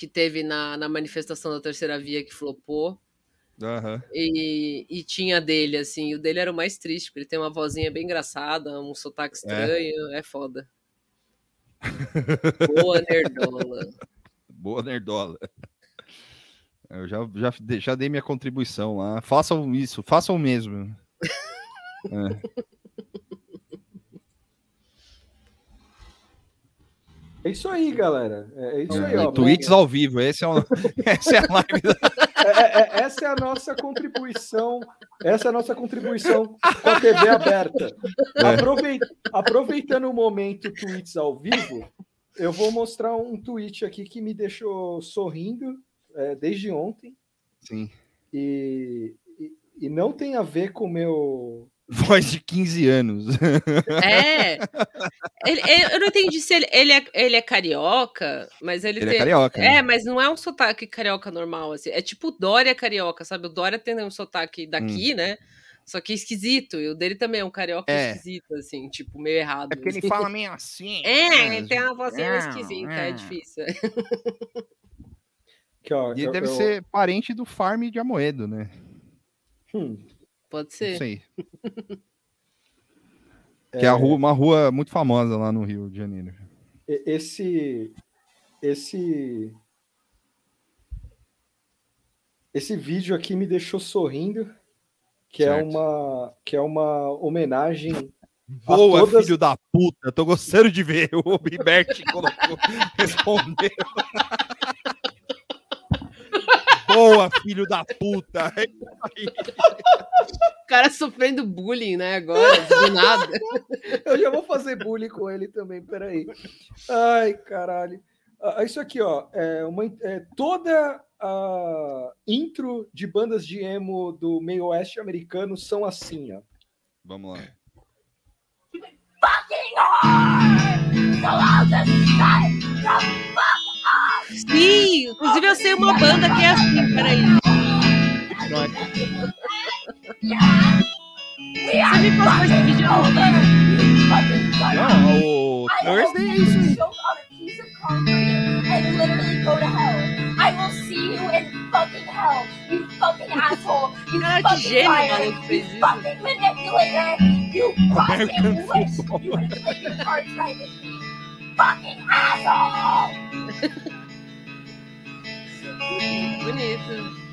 que teve na, na manifestação da terceira via que flopou. Aham. E, e tinha dele, assim. O dele era o mais triste, porque ele tem uma vozinha bem engraçada, um sotaque estranho. É, foda. Boa nerdola. Boa nerdola. Eu já, já, já dei minha contribuição lá. Façam isso, façam mesmo. É. é isso aí, galera. É é isso aí, ó. Tweets ao vivo, esse é o, essa é a live da... É, é, é, essa é a nossa contribuição. Essa é a nossa contribuição com a TV aberta. É. Aprovei- aproveitando o momento tweets ao vivo, eu vou mostrar um tweet aqui que me deixou sorrindo é, desde ontem. Sim. E, e, e não tem a ver com o meu. Voz de 15 anos. É. Ele- ele- eu não entendi se ele, ele, é, ele é carioca, mas ele, Ele é tem. carioca, É, né? mas não é um sotaque carioca normal, assim. É tipo o Dória carioca, sabe? O Dória tem um sotaque daqui, né? Só que é esquisito. E o dele também é um carioca Hum. É. esquisito, assim, tipo, meio errado. É porque ele fala meio assim. É, ele tem uma vozinha meio Ah, esquisita, é difícil. Que, ó, E eu- deve eu- ser parente do Farm de Amoedo, né? Hum, Pode Não ser. sei. Que é a rua, uma rua muito famosa lá no Rio de Janeiro. esse. Esse. Esse vídeo aqui me deixou sorrindo. Que é Certo. uma que é uma homenagem Boa, a todas filho da puta. Tô gostando de ver. O Bibert colocou, respondeu. Boa, filho da puta. O cara sofrendo bullying, né, agora, do nada. Eu já vou fazer bullying com ele também, peraí. Ai, caralho. Ah, isso aqui, ó, é uma, é toda a intro de bandas de emo do meio oeste americano são assim, ó. Vamos lá. Sim, inclusive eu sei uma banda que é assim, peraí. Você me passou esse vídeo Não, o Thursday é isso aí. and literally go to hell. I will see you in fucking hell, you fucking asshole, you Cara, fucking gênio, liar, maluco, you fez isso. fucking manipulator, you fucking football. you your. Fucking asshole! Bonito.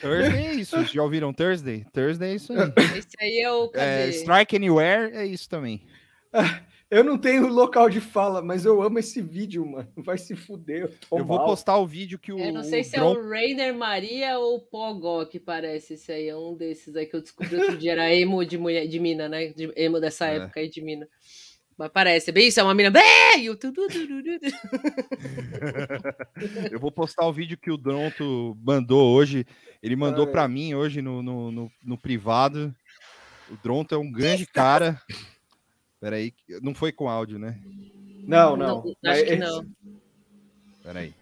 Thursday é isso. Já ouviram Thursday? Thursday é isso aí. Esse aí é o. É, Cadê? Strike Anywhere é isso também. Eu não tenho local de fala, mas eu amo esse vídeo, mano. Vai se fuder. Eu, tô Eu vou postar o vídeo que o. Eu não sei o se é o Rainer Maria ou o Pogó que parece esse aí. É um desses aí que eu descobri outro dia. Era emo de, mulher, de mina, né? De, emo dessa É. época aí de mina. Mas parece, é bem isso, é uma mina. E tu. Eu vou postar o vídeo que o Dronto mandou hoje. Ele mandou pra mim hoje no, no, no, no privado. O Dronto é um grande cara. Peraí, não foi com áudio, né? Não, não. Não, acho que Mas- não. Peraí.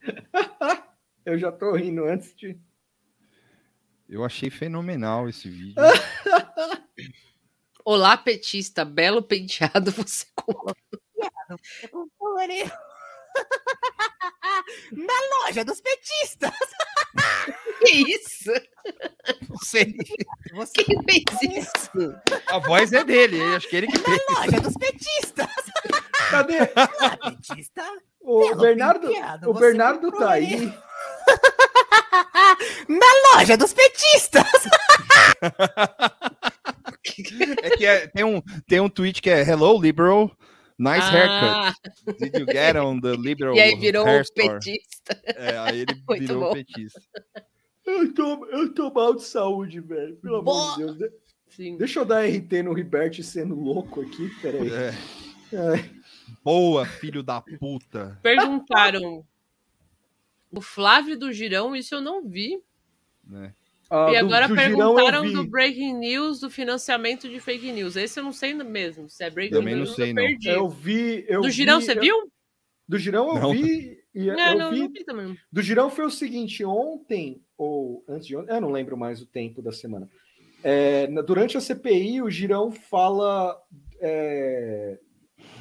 Eu já tô rindo antes de. Eu achei fenomenal esse vídeo. Olá, petista, belo penteado, você com. Na loja dos petistas! Que isso? Não sei. Quem fez isso? A voz é dele, acho que ele que fez. Loja dos petistas! Cadê? Petista? O Belo Bernardo, penteado, o você Bernardo comprou tá aí. Na loja dos petistas! É que é- tem, um, tem um tweet que é Hello, liberal. Nice Ah. haircut. Did you get on the liberal E aí virou store? petista. É, aí ele Muito virou bom. petista. Eu tô, eu tô mal de saúde, velho. Pelo amor Boa. de Deus. De- Sim. Deixa eu dar RT no Ribert sendo louco aqui, peraí. É. Ai. Boa, filho da puta. Perguntaram. O Flávio do Girão, isso eu não vi. Né? Ah, e agora do perguntaram do breaking news, do financiamento de fake news. Esse eu não sei mesmo. Se é breaking Também não news, sei, eu não. perdi. Eu vi. Eu do Girão, vi- você eu- viu? Do Girão eu Não. vi. E É, eu não, vi não vi também. Do Girão foi o seguinte, ontem, ou antes de ontem, eu não lembro mais o tempo da semana. É, durante a CPI, o Girão fala é,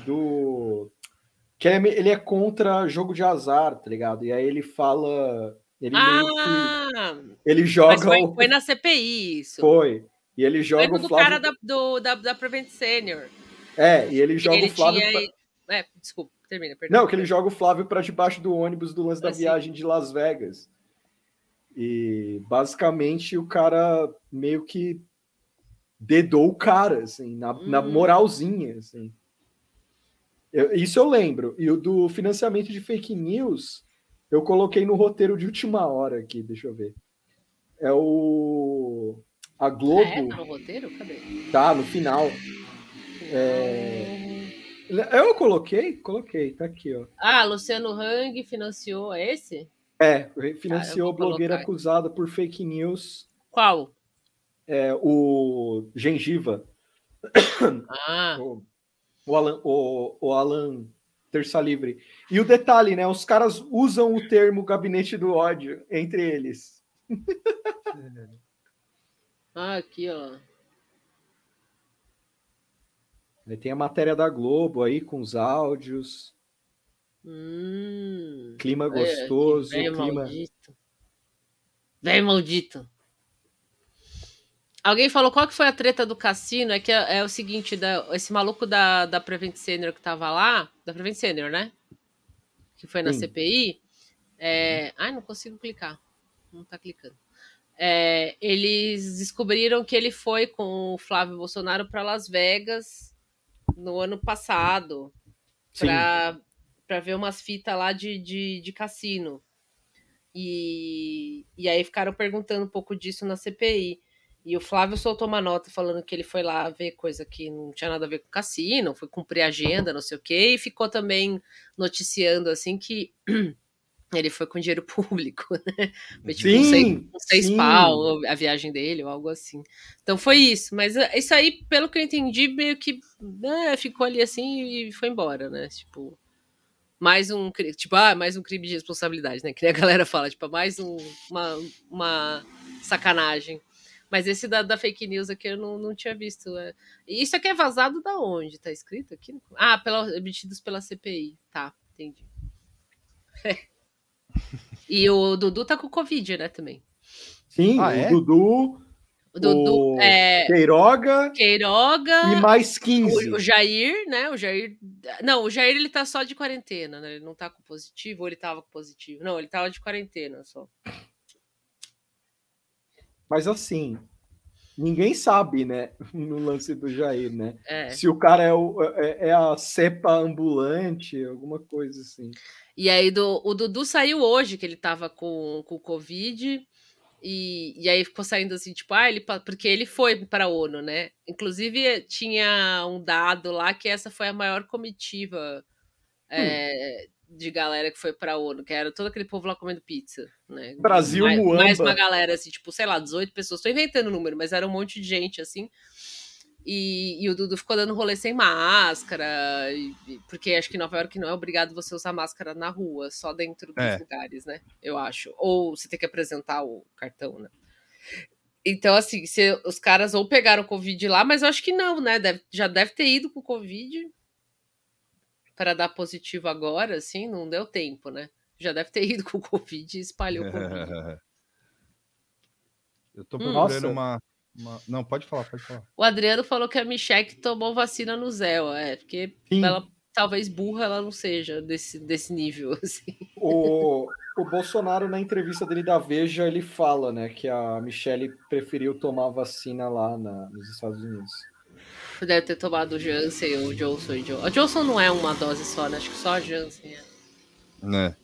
do. que ele é, ele é contra jogo de azar, tá ligado? E aí ele fala. Ele meio que. Ah! Ele joga foi, o. foi na CPI isso. Foi. E ele joga Lembra o Flávio. cara da, do, da, da Prevent Senior. É, e ele joga ele o Flávio. tinha... pra- É, desculpa, termina, perdão. Não, que ele joga o Flávio para debaixo do ônibus do lance da Ah, sim. viagem de Las Vegas. E basicamente o cara meio que dedou o cara, assim, na, na Hum. moralzinha, assim. Eu- isso eu lembro. E o do financiamento de fake news, eu coloquei no roteiro de última hora aqui, deixa eu ver. É o. A Globo. Ah, é? Tá no roteiro? Cadê? Tá, no final. É... Eu coloquei? Coloquei, tá aqui, ó. Ah, Luciano Hang financiou é esse? É, Ah, financiou eu a vou blogueira colocar. acusada por fake news. Qual? É, o Gengiva. Ah, O, o Alan, o, o Alan Terça Livre. E o detalhe, né? Os caras usam o termo gabinete do ódio entre eles. ah aqui, ó. Ele tem a matéria da Globo aí com os áudios. Hum. Clima que gostoso, Velho clima. maldito. Velho maldito. Alguém falou qual que foi a treta do cassino? É que é, é o seguinte, da, esse maluco da, da Prevent Senior que tava lá, da Prevent Senior, né? Que foi na Sim. CPI. É... Ai, não consigo clicar. Não tá clicando. É, eles descobriram que ele foi com o Flávio Bolsonaro para Las Vegas no ano passado para ver umas fitas lá de, de, de cassino. E, e aí ficaram perguntando um pouco disso na CPI. E o Flávio soltou uma nota falando que ele foi lá ver coisa que não tinha nada a ver com cassino, foi cumprir agenda, não sei o quê, e ficou também noticiando assim que ele foi com dinheiro público, né? Foi tipo um Sim, seis, um seis pau a viagem dele, ou algo assim. Então foi isso. Mas eh, isso aí, pelo que eu entendi, meio que né, ficou ali assim e foi embora, né? Tipo, mais um tipo, ah, mais um crime de responsabilidade, né? Que nem a galera fala, tipo, mais um- uma, uma sacanagem. Mas esse da, da fake news aqui eu não, não tinha visto. é. Isso aqui é vazado da onde? Tá escrito aqui? Ah, pela, emitidos pela CPI. Tá, entendi. E o Dudu tá com Covid, né, também. Sim, Ah, o é? Dudu, O Dudu o é. Queiroga Queiroga. e mais 15. O, o Jair, né? O Jair. Não, o Jair ele tá só de quarentena, né? Ele não tá com positivo, ou ele tava com positivo? Não, ele tava de quarentena só. Mas assim, ninguém sabe, né? No lance do Jair, né? É. Se o cara é, o- é- é a cepa ambulante, alguma coisa assim. E aí do, o Dudu saiu hoje, que ele tava com, com Covid. E, e aí ficou saindo assim, tipo, ah, ele, porque ele foi para a ONU, né? Inclusive, tinha um dado lá que essa foi a maior comitiva é, de galera que foi para a ONU, que era todo aquele povo lá comendo pizza, né? Brasil, mais, Muamba. mais uma galera, assim, tipo, sei lá, 18 pessoas. Tô inventando o número, mas era um monte de gente, assim. E, e o Dudu ficou dando rolê sem máscara, e- porque acho que em Nova York não é obrigado você usar máscara na rua, só dentro dos É. lugares, né? Eu acho. Ou você tem que apresentar o cartão, né? Então, assim, se os caras ou pegaram Covid lá, mas eu acho que não, né? Deve- já deve ter ido com Covid para dar positivo agora, assim, não deu tempo, né? Já deve ter ido com Covid e espalhou Covid. Eu tô Hum. procurando uma, uma- Não, pode falar, pode falar. O Adriano falou que a Michelle tomou vacina no Zéu, é, porque Sim. ela talvez burra ela não seja desse, desse nível, assim. O, o Bolsonaro, na entrevista dele da Veja, ele fala, né, que a Michelle preferiu tomar vacina lá na- nos Estados Unidos. Deve ter tomado o Janssen, o Johnson e Johnson. A Johnson não é uma dose só, né? Acho que só a Janssen é. Né?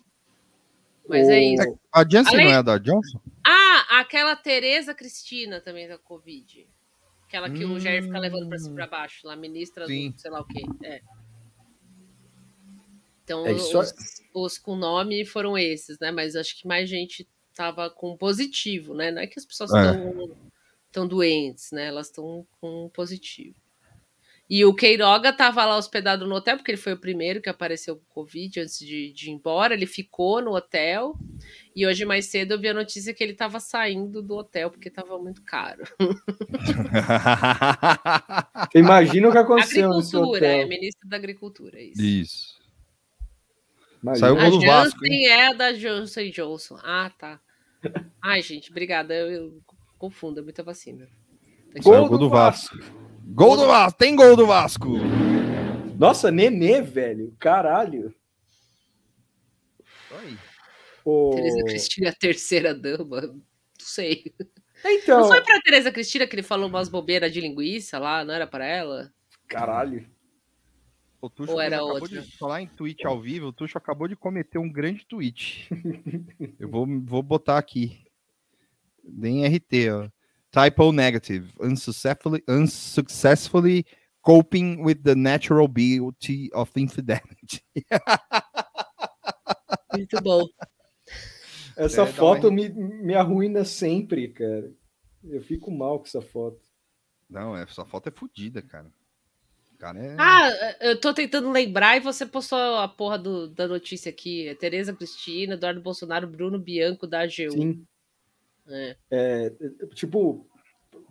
Mas é isso. A Janssen Além- não é a da Johnson? Ah, aquela Tereza Cristina também da Covid. Aquela que o Jair fica levando pra cima e pra baixo, lá, ministra Sim. do sei lá o quê. É. Então, É os, os com nome foram esses, né? Mas acho que mais gente tava com positivo, né? Não é que as pessoas É. estão tão doentes, né? Elas estão com positivo. E o Queiroga tava lá hospedado no hotel, porque ele foi o primeiro que apareceu com Covid antes de, de ir embora. Ele ficou no hotel. E hoje, mais cedo, eu vi a notícia que ele tava saindo do hotel porque tava muito caro. Imagina o que aconteceu Agricultura, é ministro da Agricultura, é isso. Isso. Imagina. Saiu o A gol do Vasco, hein? Janssen é a da Johnson Johnson. Ah, tá. Ai, gente, obrigada. Eu, eu confundo, é muita vacina. O gol do Vasco. Gol do Vasco, tem gol do Vasco. Nossa, Nenê, velho. Caralho. O... Tereza Cristina é a terceira dama. Não sei. Então, Não foi pra Tereza Cristina que ele falou umas bobeiras de linguiça lá? Não era pra ela? caralho. O Tuxo Ou era acabou outra? de falar em tweet ao vivo, o Tuxo acabou de cometer um grande tweet. Eu vou, vou botar aqui. Nem RT, ó. Typo negative. Unsuccessfully, unsuccessfully coping with the natural beauty of infidelity. Muito bom. Essa É, foto uma- me, me arruína sempre, cara. Eu fico mal com essa foto. Não, essa foto é fodida, cara. Cara é. Ah, eu tô tentando lembrar e você postou a porra do- da notícia aqui. É Tereza Cristina, Eduardo Bolsonaro, Bruno Bianco da AGU. Sim. É. É, tipo,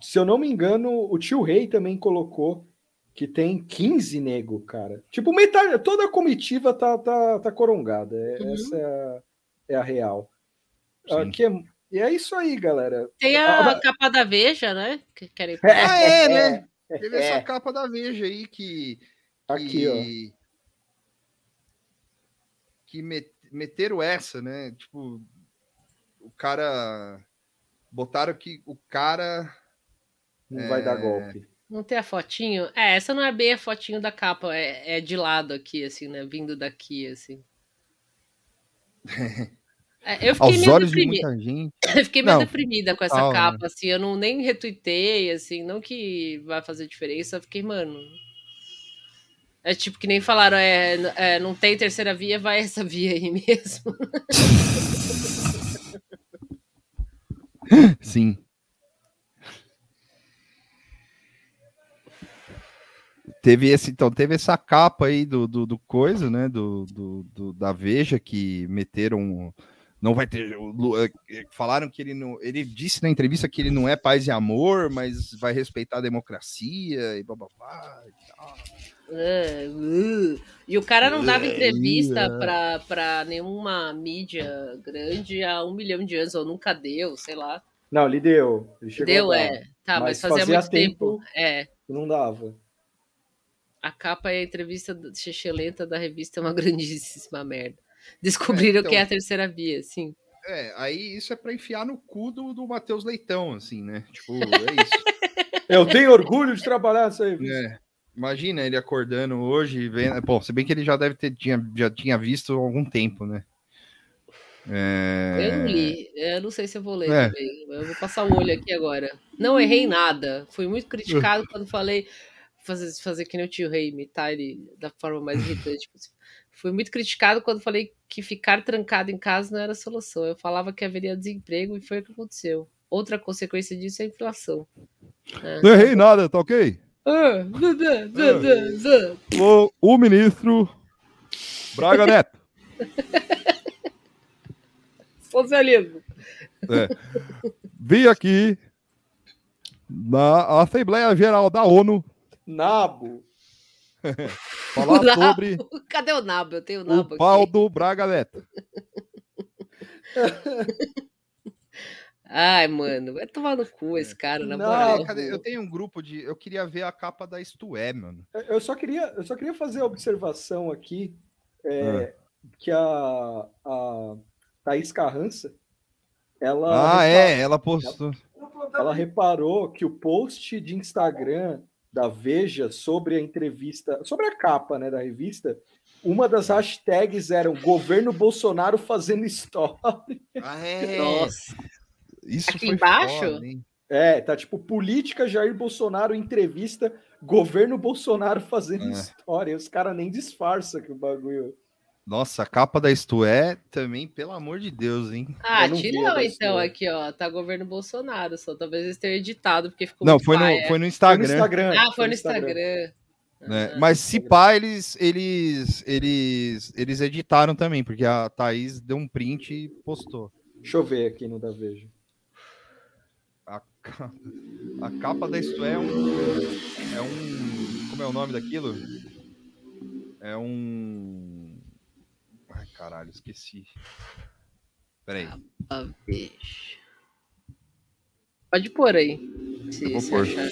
se eu não me engano, o tio Rei também colocou que tem 15 nego, cara. Tipo, metade, toda a comitiva tá, tá, tá corongada. É- Uhum. Essa é a, é a real. Aqui é, e é isso aí, galera. Tem a Ah, capa da Veja, né? Que querem Ah, é, né? É. Teve essa capa da Veja aí que. Aqui, ó. que, Que met- meteram essa, né? Tipo, o cara. Botaram que o cara. Não vai dar É. golpe. Não tem a fotinho? É, essa não é bem a fotinho da capa, é, é de lado aqui, assim, né? Vindo daqui, assim. É, eu fiquei aos meio olhos de deprimida. muita gente. Eu fiquei meio Não, deprimida com essa né? capa, assim, eu não nem retuitei, assim, não que vai fazer diferença, eu fiquei, mano. É tipo que nem falaram, é, é, não tem terceira via, vai essa via aí mesmo. Sim. Teve esse, então, teve essa capa aí do, do, do coisa, né? Do, do, do- da Veja que meteram. Não vai ter. Lu- eh, Falaram que ele não. Ele disse na entrevista que ele não é paz e amor, mas vai respeitar a democracia e blá. e tal. É, uh. E o cara não dava É, entrevista é. pra, pra nenhuma mídia grande há um milhão de anos, ou nunca deu, sei lá. Não, ele deu. Ele chegou Deu, é. Tá, mas, fazia, muito tempo. É. que Não dava. A capa é a entrevista do- xixelenta da revista é uma grandíssima merda. Descobriram então. que é a terceira via, sim. É, aí isso é pra enfiar no cu do, do Matheus Leitão, assim, né? Tipo, é isso. Eu tenho orgulho de trabalhar nessa revista. É. Imagina ele acordando hoje e vendo. Bom, se bem que ele já deve ter tinha, já tinha visto há algum tempo, né? É... Eu não li. Eu não sei se eu vou ler É. também. Eu vou passar o olho aqui agora. Não errei nada. Fui muito criticado quando falei fazer, fazer que nem o tio Rei, imitar ele da forma mais irritante. assim. Fui muito criticado quando falei que ficar trancado em casa não era solução. Eu falava que haveria desemprego e foi o que aconteceu. Outra consequência disso é a inflação. É. Não errei nada, tá ok? O, o ministro Braga Neto. Socialismo. É. Vim aqui na Assembleia Geral da ONU Nabo. falar O nabo. sobre Cadê o nabo? Eu tenho o o nabo pau aqui. do Braga Neto. Ai, mano, vai tomar no cu esse cara, na Não, moral. Cadê? Eu tenho um grupo de. Eu queria ver a capa da Isto É, mano. Eu só queria, eu só queria fazer a observação aqui é, Ah. que a, a Thaís Carrança, ela, Ah, repa- é, ela postou. ela reparou que o post de Instagram da Veja sobre a entrevista, sobre a capa né, da revista, uma das hashtags eram governo Bolsonaro fazendo história. Ah, é. Nossa. Isso Aqui foi embaixo? foda? É, tá tipo política Jair Bolsonaro entrevista governo Bolsonaro fazendo É. história. Os caras nem disfarçam que o bagulho. Nossa, a capa da Isto É também, pelo amor de Deus, hein? Ah, da então sua. aqui, ó. Tá governo Bolsonaro só. Talvez eles tenham editado, porque ficou Não, muito foi no, paia. foi no Instagram. Instagram. Ah, foi no Instagram. né? Mas se pá, eles, eles, eles, eles editaram também, porque a Thaís deu um print e postou. Deixa eu ver aqui no da Veja. A, ca- a capa da Isto É um. É um. Como é o nome daquilo? É um. Ai, caralho, esqueci. Peraí. Ah, bicho. Pode pôr aí. Se, Eu vou se pôr. achar.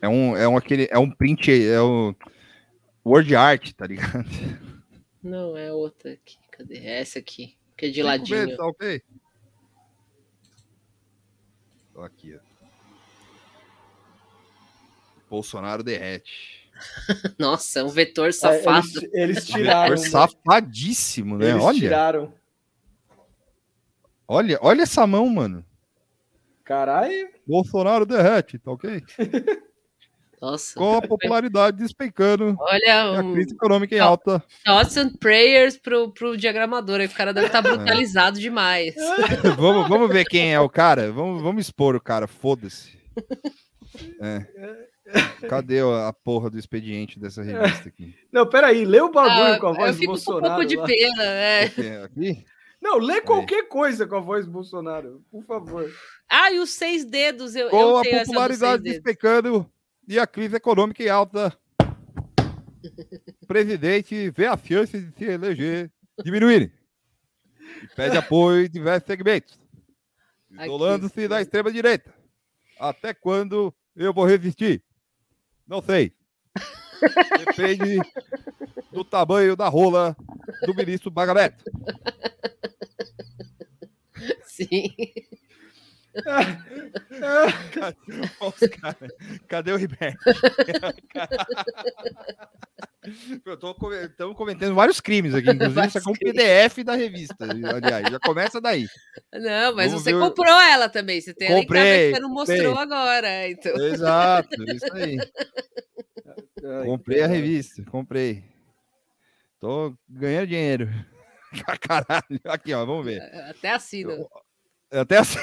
É um, é um aquele, é um print, é o word art, tá ligado? Não, é outra aqui. Cadê? É essa aqui. Que é de ladinho. tá ok? Aqui, ó. Bolsonaro derrete. Nossa, é um vetor safado. eles- eles tiraram, Vetor né? Safadíssimo, né? Eles olha, tiraram. olha, olha essa mão, mano. Caralho. Bolsonaro derrete, tá ok? Nossa. Com a popularidade despencando Olha, e a um- crise econômica em alta. Thoughts and prayers pro, pro diagramador. Aí o cara deve estar brutalizado demais. vamos, vamos ver quem é o cara. Vamos, vamos expor o cara, foda-se. É. Cadê a a porra do expediente dessa revista aqui? Não, peraí, lê o bagulho Ah, com a voz eu do fico com um Bolsonaro. pouco de lá. pena, é. Aqui? Não, lê qualquer coisa com a voz do Bolsonaro, por favor. Ah, e os seis dedos, eu, Com eu a popularidade despecando e a crise econômica em alta, o presidente vê a chance de se eleger diminuírem e pede apoio em diversos segmentos, isolando-se da extrema-direita. Até quando eu vou resistir? Não sei. Depende do tamanho da rola do ministro Baganeto. Sim. Cadê, o Ribeiro? Estamos cometendo vários crimes aqui, inclusive isso aqui é um PDF da revista. Aliás, já começa daí. Não, mas Vamos você ver o- comprou ela também. Você tem ela em casa Comprei, que você não mostrou comprei. agora. Então. Exato, isso aí. Comprei a revista, comprei. Tô ganhando dinheiro. Caralho. Aqui, ó, vamos ver. Até assina. Até assim.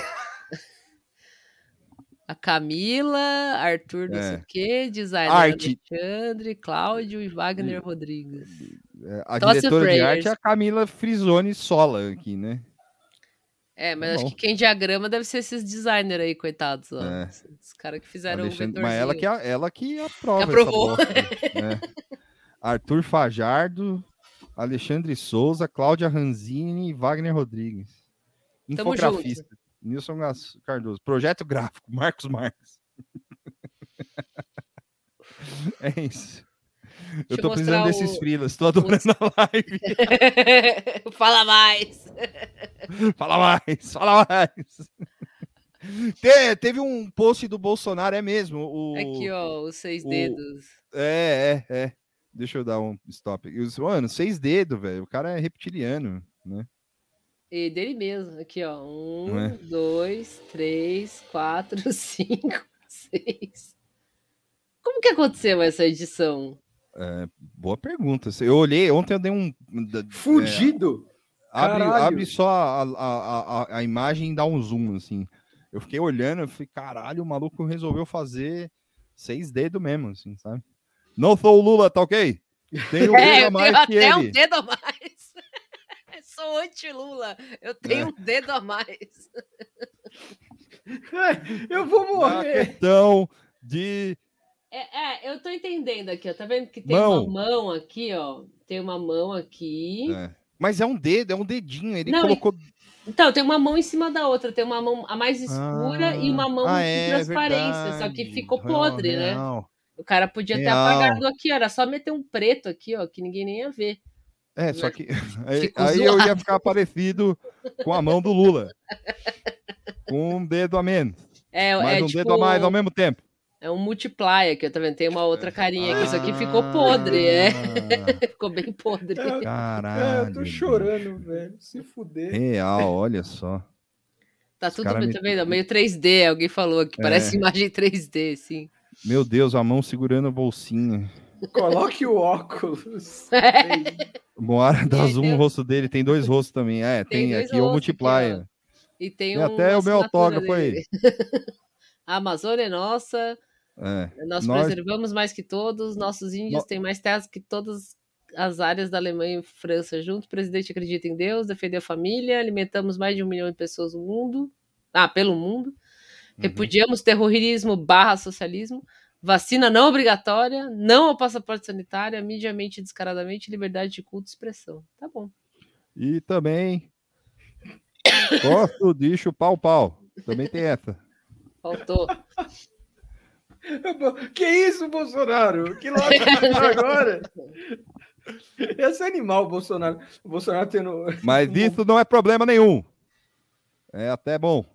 A Camila, Arthur não sei É. o quê, designer Arte. Alexandre, Cláudio e Wagner Rodrigues. É, A Tosse diretora de arte é a Camila Frisoni Sola aqui, né? É, mas Tá acho bom. que quem diagrama deve ser esses designers aí, coitados. Ó. É. Os caras que fizeram Alexandre- o mas ela que, ela que aprova. essa Aprovou. bosta, né? Arthur Fajardo, Alexandre Souza, Cláudia Ranzini e Wagner Rodrigues. Infografista. Nilson Cardoso. Projeto gráfico, Marcos Marques. é isso. Eu Deixa tô eu precisando mostrar desses o- frilas, tô adorando a live. Fala mais. Fala mais, fala mais. Te- teve um post do Bolsonaro, é mesmo. O, Aqui, ó, os seis o- dedos. É, é, é. Deixa eu dar um stop. Mano, seis dedos, velho. O cara é reptiliano, né? E dele mesmo. Aqui, ó. Um, É. dois, três, quatro, cinco, seis. Como que aconteceu essa edição? É, boa pergunta. Eu olhei, ontem eu dei um. Fugido? É, abre, abre só a, a, a, a imagem e dá um zoom, assim. Eu fiquei olhando, eu falei, caralho, o maluco resolveu fazer seis dedos mesmo, assim, sabe? Não sou o Lula, tá ok? Tenho um É, dedo a eu mais tenho que até um ele. dedo a mais. Sou anti-Lula. Eu tenho É. um dedo a mais. Eu vou Na questão de. É, é, eu tô entendendo aqui, ó. Tá vendo que tem Mão. uma mão aqui, ó. Tem uma mão aqui. É. Mas é um dedo, é um dedinho. Ele Não, colocou. Então, tem uma mão em cima da outra. Tem uma mão a mais escura e uma mão Ah, de é transparência. Só que verdade. ficou Real, podre, né? real. O cara podia ter Real. apagado aqui, ó. Era só meter um preto aqui, ó, que ninguém nem ia ver. É, só que. Aí, aí eu ia ficar parecido com a mão do Lula. Com um dedo a menos. É, mais é um tipo- dedo a mais ao mesmo tempo. É um multiplier aqui, ó, tá vendo? Tem uma outra carinha aqui. Isso aqui ficou podre, é. ficou bem podre. É, eu tô Caralho. chorando, velho. Se fuder. Real, olha só. Tá Os tudo bem, me- tá vendo? Meio 3D, alguém falou aqui. Parece É. imagem 3D, sim. Meu Deus, a mão segurando a bolsinha. Coloque o óculos. Moara dá aí zoom no rosto dele, tem dois rostos também. É, Tem tem, aqui o multiplier. E tem, Tem um, até o meu autógrafo aí. A Amazônia é nossa. É. Nós, Nós- preservamos mais que todos. Nossos índios No- têm mais terras que todas as áreas da Alemanha e França juntos. O presidente acredita em Deus, defender a família. Alimentamos mais de um milhão de pessoas no mundo. Ah, pelo mundo. Uhum. Repudiamos terrorismo barra socialismo. Vacina não obrigatória. Não ao passaporte sanitário. Amediamente, descaradamente. Liberdade de culto e expressão. Tá bom. E também. Gosto de chupar o pau. Também tem essa. Faltou. Que isso, Bolsonaro? Que lógica que agora? Esse animal, Bolsonaro. O Bolsonaro tendo. Mas isso não é problema nenhum. É até bom.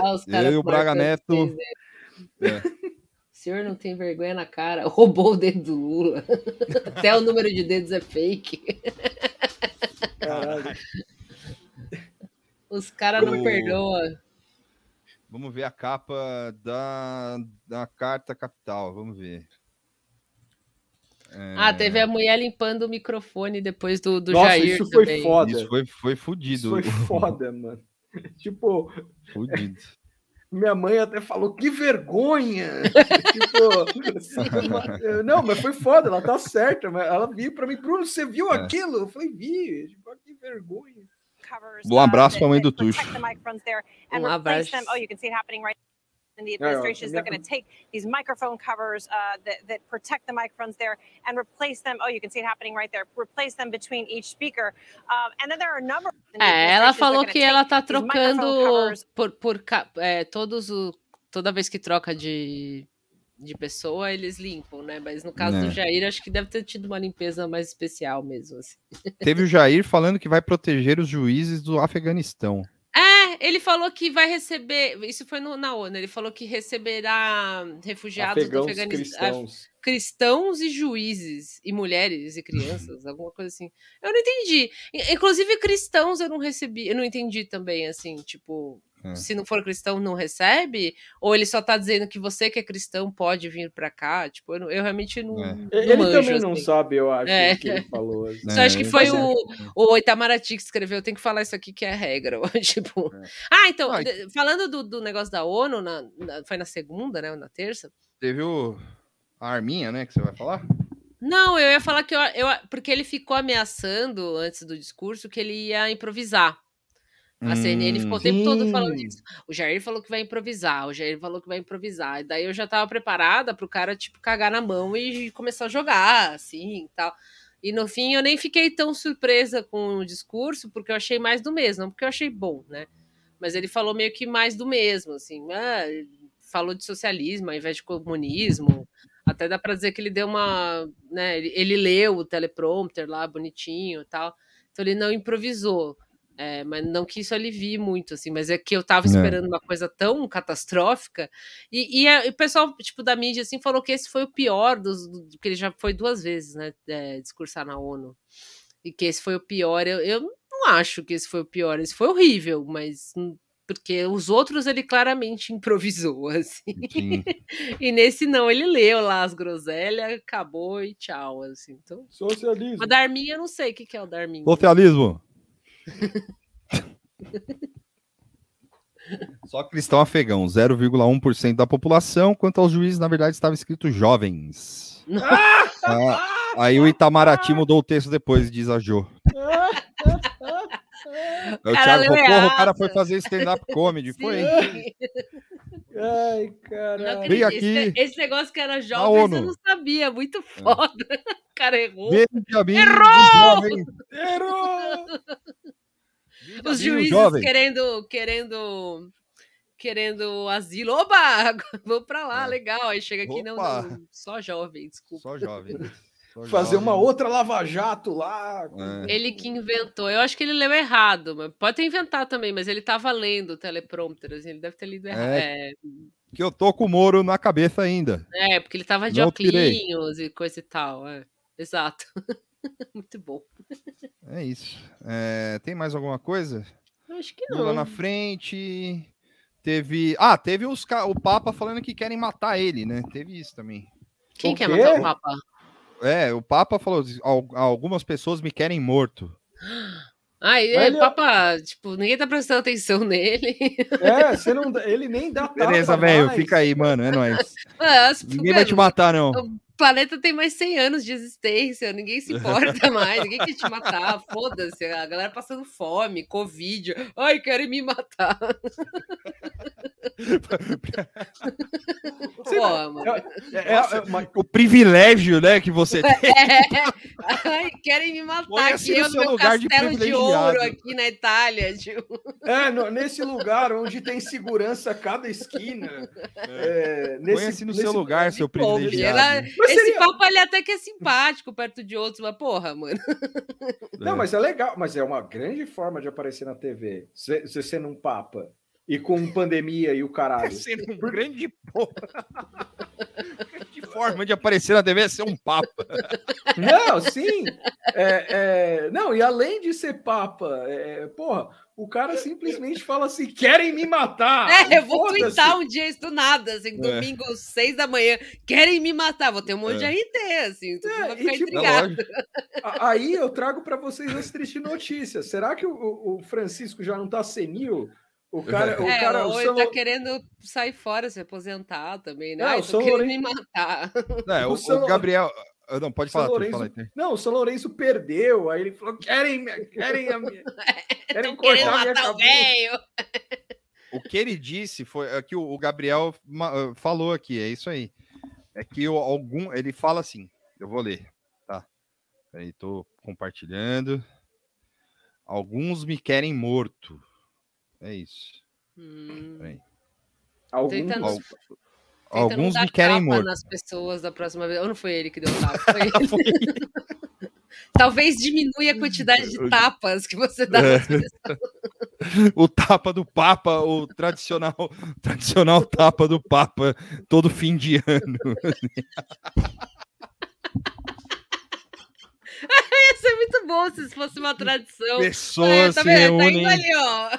Ah, os Eu e o Braga Neto. né? É. O senhor não tem vergonha na cara. Roubou o dedo do Lula. Até o número de dedos é fake. Caralho. Os caras não O- perdoam. Vamos ver a capa da, da Carta Capital. Vamos ver. É, Ah, teve a mulher limpando o microfone depois do, do Nossa, Jair isso foi também. foda. Isso foi, foi fudido. Isso foi foda, mano. Tipo, Fudido. Minha mãe até falou, que vergonha! tipo, não, mas foi foda, ela tá certa. Mas ela viu pra mim, Bruno, você viu É. aquilo? Eu falei, vi. Tipo, que vergonha. Um abraço pra mãe do Tuxo. Um abraço. In the administration. is they're going to take these microphone covers uh, that, that protect the microphones there and replace them. Oh, you can see it happening right there. Replace them between each speaker. Um, and then there are a number. É, ela falou que ela tá microphone trocando por, por é, todos o, toda vez que troca de, de pessoa, eles limpam, né? Mas no caso É. do Jair, acho que deve ter tido uma limpeza mais especial mesmo. Assim. Teve o Jair falando que vai proteger os juízes do Afeganistão. Ele falou que vai receber. Isso foi no- na ONU. Ele falou que receberá refugiados Afegãos do Afeganistão. cristãos. cristãos e juízes, e mulheres e crianças, alguma coisa assim. Eu não entendi. Inclusive, cristãos eu não recebi, eu não entendi também, assim, tipo, É. se não for cristão, não recebe? Ou ele só tá dizendo que você que é cristão pode vir pra cá? Tipo, eu, não- eu realmente não. É. não Ele manjo, também não assim. sabe, eu acho, É. o que ele falou. assim. Só acho que foi Mas é. o, o Itamaraty que escreveu, tem que falar isso aqui que é regra. tipo. Ah, então, de- falando do, do negócio da ONU, na- na- foi na segunda, né? ou Na terça? Teve o... a Arminha, né? Que você vai falar? Não, eu ia falar que eu, eu- porque ele ficou ameaçando antes do discurso que ele ia improvisar. A CNN ficou o tempo todo falando Sim. isso. O Jair falou que vai improvisar, o Jair falou que vai improvisar. E daí eu já tava preparada pro cara, tipo, cagar na mão e começar a jogar, assim, e tal. E no fim eu nem fiquei tão surpresa com o discurso, porque eu achei mais do mesmo, não porque eu achei bom, né? Mas ele falou meio que mais do mesmo, assim, ah, falou de socialismo ao invés de comunismo. Até dá pra dizer que ele deu uma, né, ele, ele leu o teleprompter lá bonitinho e tal. Então ele não improvisou. É, mas não que isso alivie muito, assim, mas é que eu tava É. esperando uma coisa tão catastrófica. E, e a- e o pessoal, tipo, da mídia, assim, falou que esse foi o pior dos. do- que ele já foi duas vezes, né? é, discursar na ONU. E que esse foi o pior. Eu, eu não acho que esse foi o pior. Esse foi horrível, mas. hum, Porque os outros ele claramente improvisou, assim. e nesse não, ele leu lá as groselhas, acabou e tchau, assim. Então... Socialismo. Mas Darminha, eu não sei o que, que é o Darminha. Socialismo. Só cristão afegão, 0,1% da população. Quanto aos juízes, na verdade, estava escrito jovens. Ah, aí o Itamaraty mudou o texto depois, diz a Jo. Aí O Cara, Thiago porra, o cara foi fazer stand-up comedy. Foi. Ai, caralho. aqui. esse negócio que era jovens, ONU. eu não sabia. Muito foda. O cara errou. Errou! jovem. Errou! Os juízes jovem. querendo, querendo, querendo asilo. Oba! Vou pra lá, legal. Aí chega aqui, não, É. Não, só jovem, desculpa. Só jovem. Só Fazer uma outra lava-jato lá. É. Ele que inventou. Eu acho que ele leu errado, mas pode ter inventado também, mas ele tava lendo o teleprompter, assim, ele deve ter lido errado. É. É, Que eu tô com o Moro na cabeça ainda. é, porque ele tava de Não óculos e coisa e tal. É. Exato. Muito bom. É isso. É, tem mais alguma coisa? Acho que Lula não. na frente. Teve. Ah, teve os, ca- o Papa falando que querem matar ele, né? Teve isso também. Quem quer matar o Papa? É, o Papa falou: "Al- algumas pessoas me querem morto. Ah, e, Ele- Papa, tipo, ninguém tá prestando atenção nele. É, você não, ele nem dá Beleza, velho, fica aí, mano. É nóis. Ah, as- Ninguém vai te matar, não. Planeta tem mais 100 anos de existência, ninguém se importa mais, ninguém quer te matar, foda-se, a galera passando fome, covid, ai, querem me matar. Pô, mano. É, é, é, mas- O privilégio, né, que você tem. É, ai, querem me matar aqui, no eu meu lugar de castelo de, privilegiado. ouro aqui na Itália, tipo. é, no- nesse lugar onde tem segurança a cada esquina. É, nesse, Põe-se no nesse- seu lugar, seu privilegiado. Esse seria- papo ele até que é simpático perto de outros, mas porra, mano. Não, mas é legal, mas é uma grande forma de aparecer na TV. Você você sendo um papa. E com pandemia e o caralho. Sendo um grande porra. Forma de aparecer na TV é ser um papa. Não, sim. É, é, não, e além de ser papa, é, porra, o cara simplesmente fala assim: querem me matar. É, eu vou twittar um dia isso do nada, assim, domingo, seis da manhã. Querem me matar, vou ter um monte É. de RT, assim, todo mundo vai e ficar tipo, intrigado. A- Aí eu trago para vocês as tristes notícias. Será que o, o- o Francisco já não tá senil? O cara, o É, cara, o ou ele tá querendo sair fora, se aposentar também, né? É, Ai, o tô São querendo Louren- me matar. É, o, O São- o Gabriel. ah, Não, pode falar, Lourenço, fala aí. Não, o São Lourenço perdeu. Aí ele falou: querem, querem, a minha, querem Querendo cortar minha matar o velho. O que ele disse foi é que o, Gabriel ah, falou aqui, é isso aí. É que o, algum. Ele fala assim, eu vou ler, tá? Peraí, tô compartilhando. Alguns me querem morto. É isso. Hum. Algum- Tentando- Al- tentando alguns dar me querem morto. nas pessoas da próxima vez. Ou não foi ele que deu tapa? Foi ele. Talvez diminua a quantidade de tapas que você dá É. nas pessoas. o tapa do Papa, o tradicional, tradicional tapa do Papa, todo fim de ano. Ia ser muito bom se isso fosse uma tradição. Pessoas tá se vendo? Tá reúnem. indo ali, ó.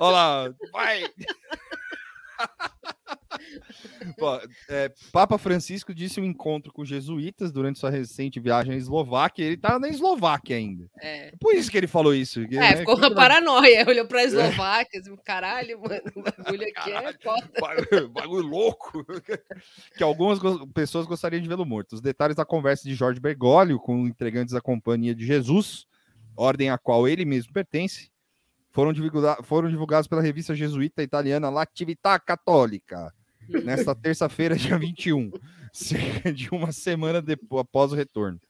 Olha lá, vai! Ó, é, Papa Francisco disse um encontro com jesuítas durante sua recente viagem à Eslováquia. Ele tá na Eslováquia ainda. É. Por isso que ele falou isso. É, né? ficou uma paranoia. Olhou pra Eslováquia, assim, caralho, mano, o bagulho aqui é foda. Bagulho, louco. que algumas pessoas gostariam de vê-lo morto. Os detalhes da conversa de Jorge Bergoglio com integrantes da Companhia de Jesus, ordem à qual ele mesmo pertence, foram, divulga- foram divulgados pela revista jesuíta italiana L'Attività Cattolica, nesta terça-feira, dia 21, cerca de uma semana depois, após o retorno.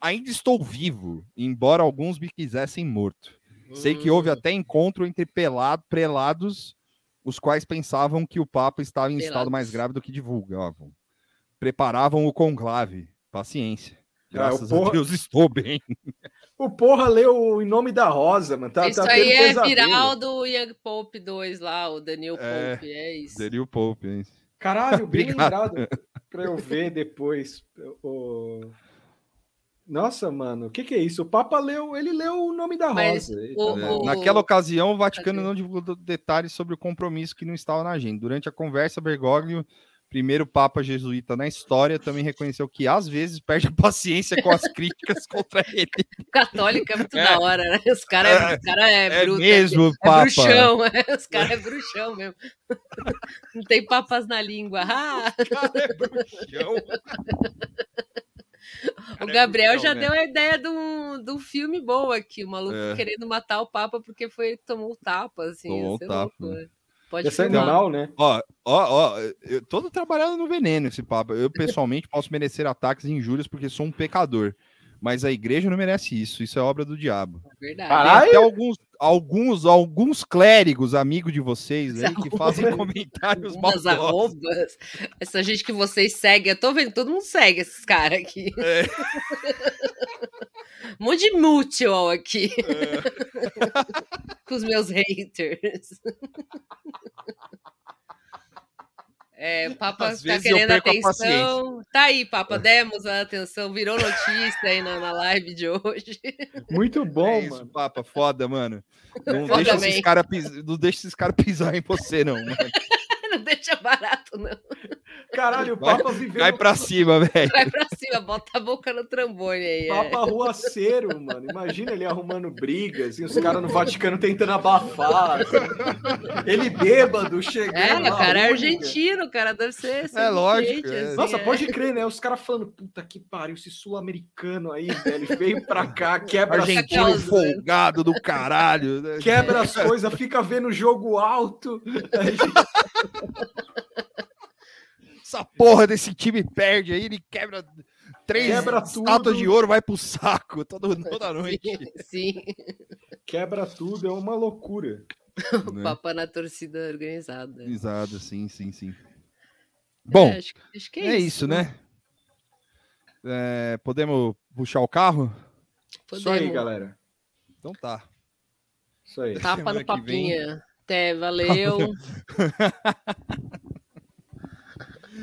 Ainda estou vivo, embora alguns me quisessem morto. Sei que houve até encontro entre pelado, prelados, os quais pensavam que o Papa estava em estado Pelados. mais grave do que divulgavam. Preparavam o conclave. Paciência. Graças a porra- Deus estou bem. O porra leu em nome da Rosa, mano. Tá, Isso tá aí é pesadelo. viral do Young Pope 2 lá, o Daniel É, Pope, é isso. O Pope, hein? Caralho, bem lembrado pra eu ver depois. O... Nossa, mano, o que, que é isso? O Papa leu, ele leu o nome da Mas Rosa. O- tá- o- Naquela ocasião, o Vaticano não divulgou detalhes sobre o compromisso que não estava na agenda. Durante a conversa, Bergoglio, primeiro Papa jesuíta na história, também reconheceu que às vezes perde a paciência com as críticas contra ele. Católico é muito É. da hora, né? Os caras é, É, cara é, é bruto. mesmo, é Papa. bruxão, é, os caras é bruxão mesmo. Não tem papas na língua. Ah! O Gabriel bruxão, já né? deu a ideia de um, de um filme bom aqui, o maluco É. querendo matar o Papa porque foi tomou um tapa, assim. Tomou ser tapa, louco, né? Pode ser filmar. animal, né? Ó, ó, ó, eu tô trabalhando no veneno esse papo. Eu, pessoalmente, posso merecer ataques e injúrias porque sou um pecador. Mas a igreja não merece isso. Isso é obra do diabo. Verdade. Tem até alguns, alguns, alguns clérigos amigos de vocês aí que fazem comentários Umas maldosos. arrobas. Essa gente que vocês seguem, eu tô vendo, todo mundo segue esses caras aqui. É. um monte de mutual aqui. É. Com os meus haters. É, o Papa Às tá querendo atenção. Tá aí, Papa, demos a atenção, virou notícia aí na, na live de hoje. Muito bom, É isso, mano. Papa, foda, mano. Não Foda deixa, bem. esses cara pis... não deixa esses caras pisar em você, não, mano. Não deixa barato, não. Caralho, o Papa viveu. vai pra cima, velho. Vai pra cima, bota a boca no trombone aí. é. Papa ruaceiro, mano. Imagina ele arrumando brigas e os caras no Vaticano tentando abafar. assim. Ele bêbado chegando. É, lá, o cara é argentino, o cara deve ser. ser É lógico, é. assim, Nossa, é. pode crer, né? Os caras falando, puta que pariu, esse sul-americano aí, velho, veio pra cá, quebra as Argentino coisas, folgado do caralho. né? quebra as coisas, fica vendo jogo alto. Essa porra desse time perde aí, ele quebra três Quebra estátuas de ouro, vai pro saco todo, toda noite. Sim, Quebra tudo, é uma loucura. o Né? Papa na torcida organizada. Exato, sim, sim, sim. Bom, É, acho, que- acho que é, isso, né? É, podemos puxar o carro? Isso aí, Podemos. galera. Então tá. Isso aí. Tapa no vem. papinha. Até, valeu.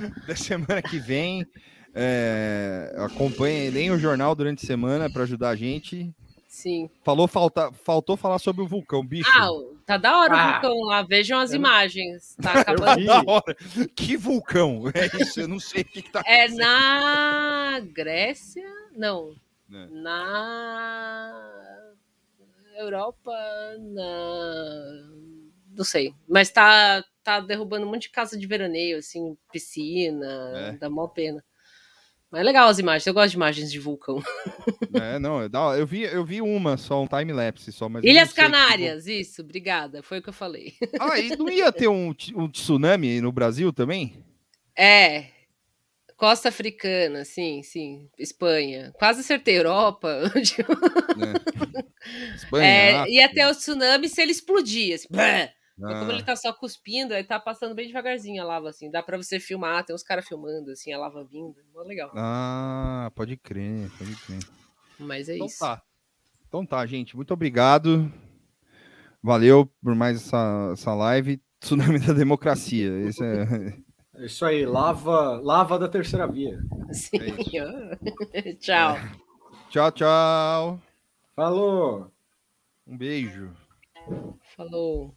Da semana que vem, é, acompanhe, leia o jornal durante a semana para ajudar a gente. Sim. Falou, falta, faltou falar sobre o vulcão, bicho. Ah, tá da hora Ah. o vulcão lá. Vejam as Eu não- imagens. Tá acabando. Da hora. Que vulcão? É isso, eu não sei o que, que tá É na Grécia? Não. É. Na Europa, na. Não sei. Mas tá, tá derrubando um monte de casa de veraneio, assim, piscina. É. Dá mó pena. Mas é legal as imagens. Eu gosto de imagens de vulcão. É, não, é da eu vi, eu vi uma só, um time-lapse só, mas Ilhas sei que Canárias, isso, obrigada. Foi o que eu falei. Ah, e não ia ter um, um tsunami no Brasil também? É. Costa Africana, sim, sim. Espanha. Quase acertei. Europa. Espanha, É, ia ter o tsunami se ele explodir. Assim, então, como ele ah. tá só cuspindo, ele tá passando bem devagarzinho a lava, assim. Dá pra você filmar, tem uns caras filmando, assim, a lava vindo. Mó legal. Ah, pode crer, pode crer. Mas é então isso. Tá. Então tá, gente. Muito obrigado. Valeu por mais essa, essa live. Tsunami da democracia. Isso é, é... isso aí, lava, lava da terceira via. Sim. É tchau. É. Tchau, tchau. Falou. Um beijo. Falou.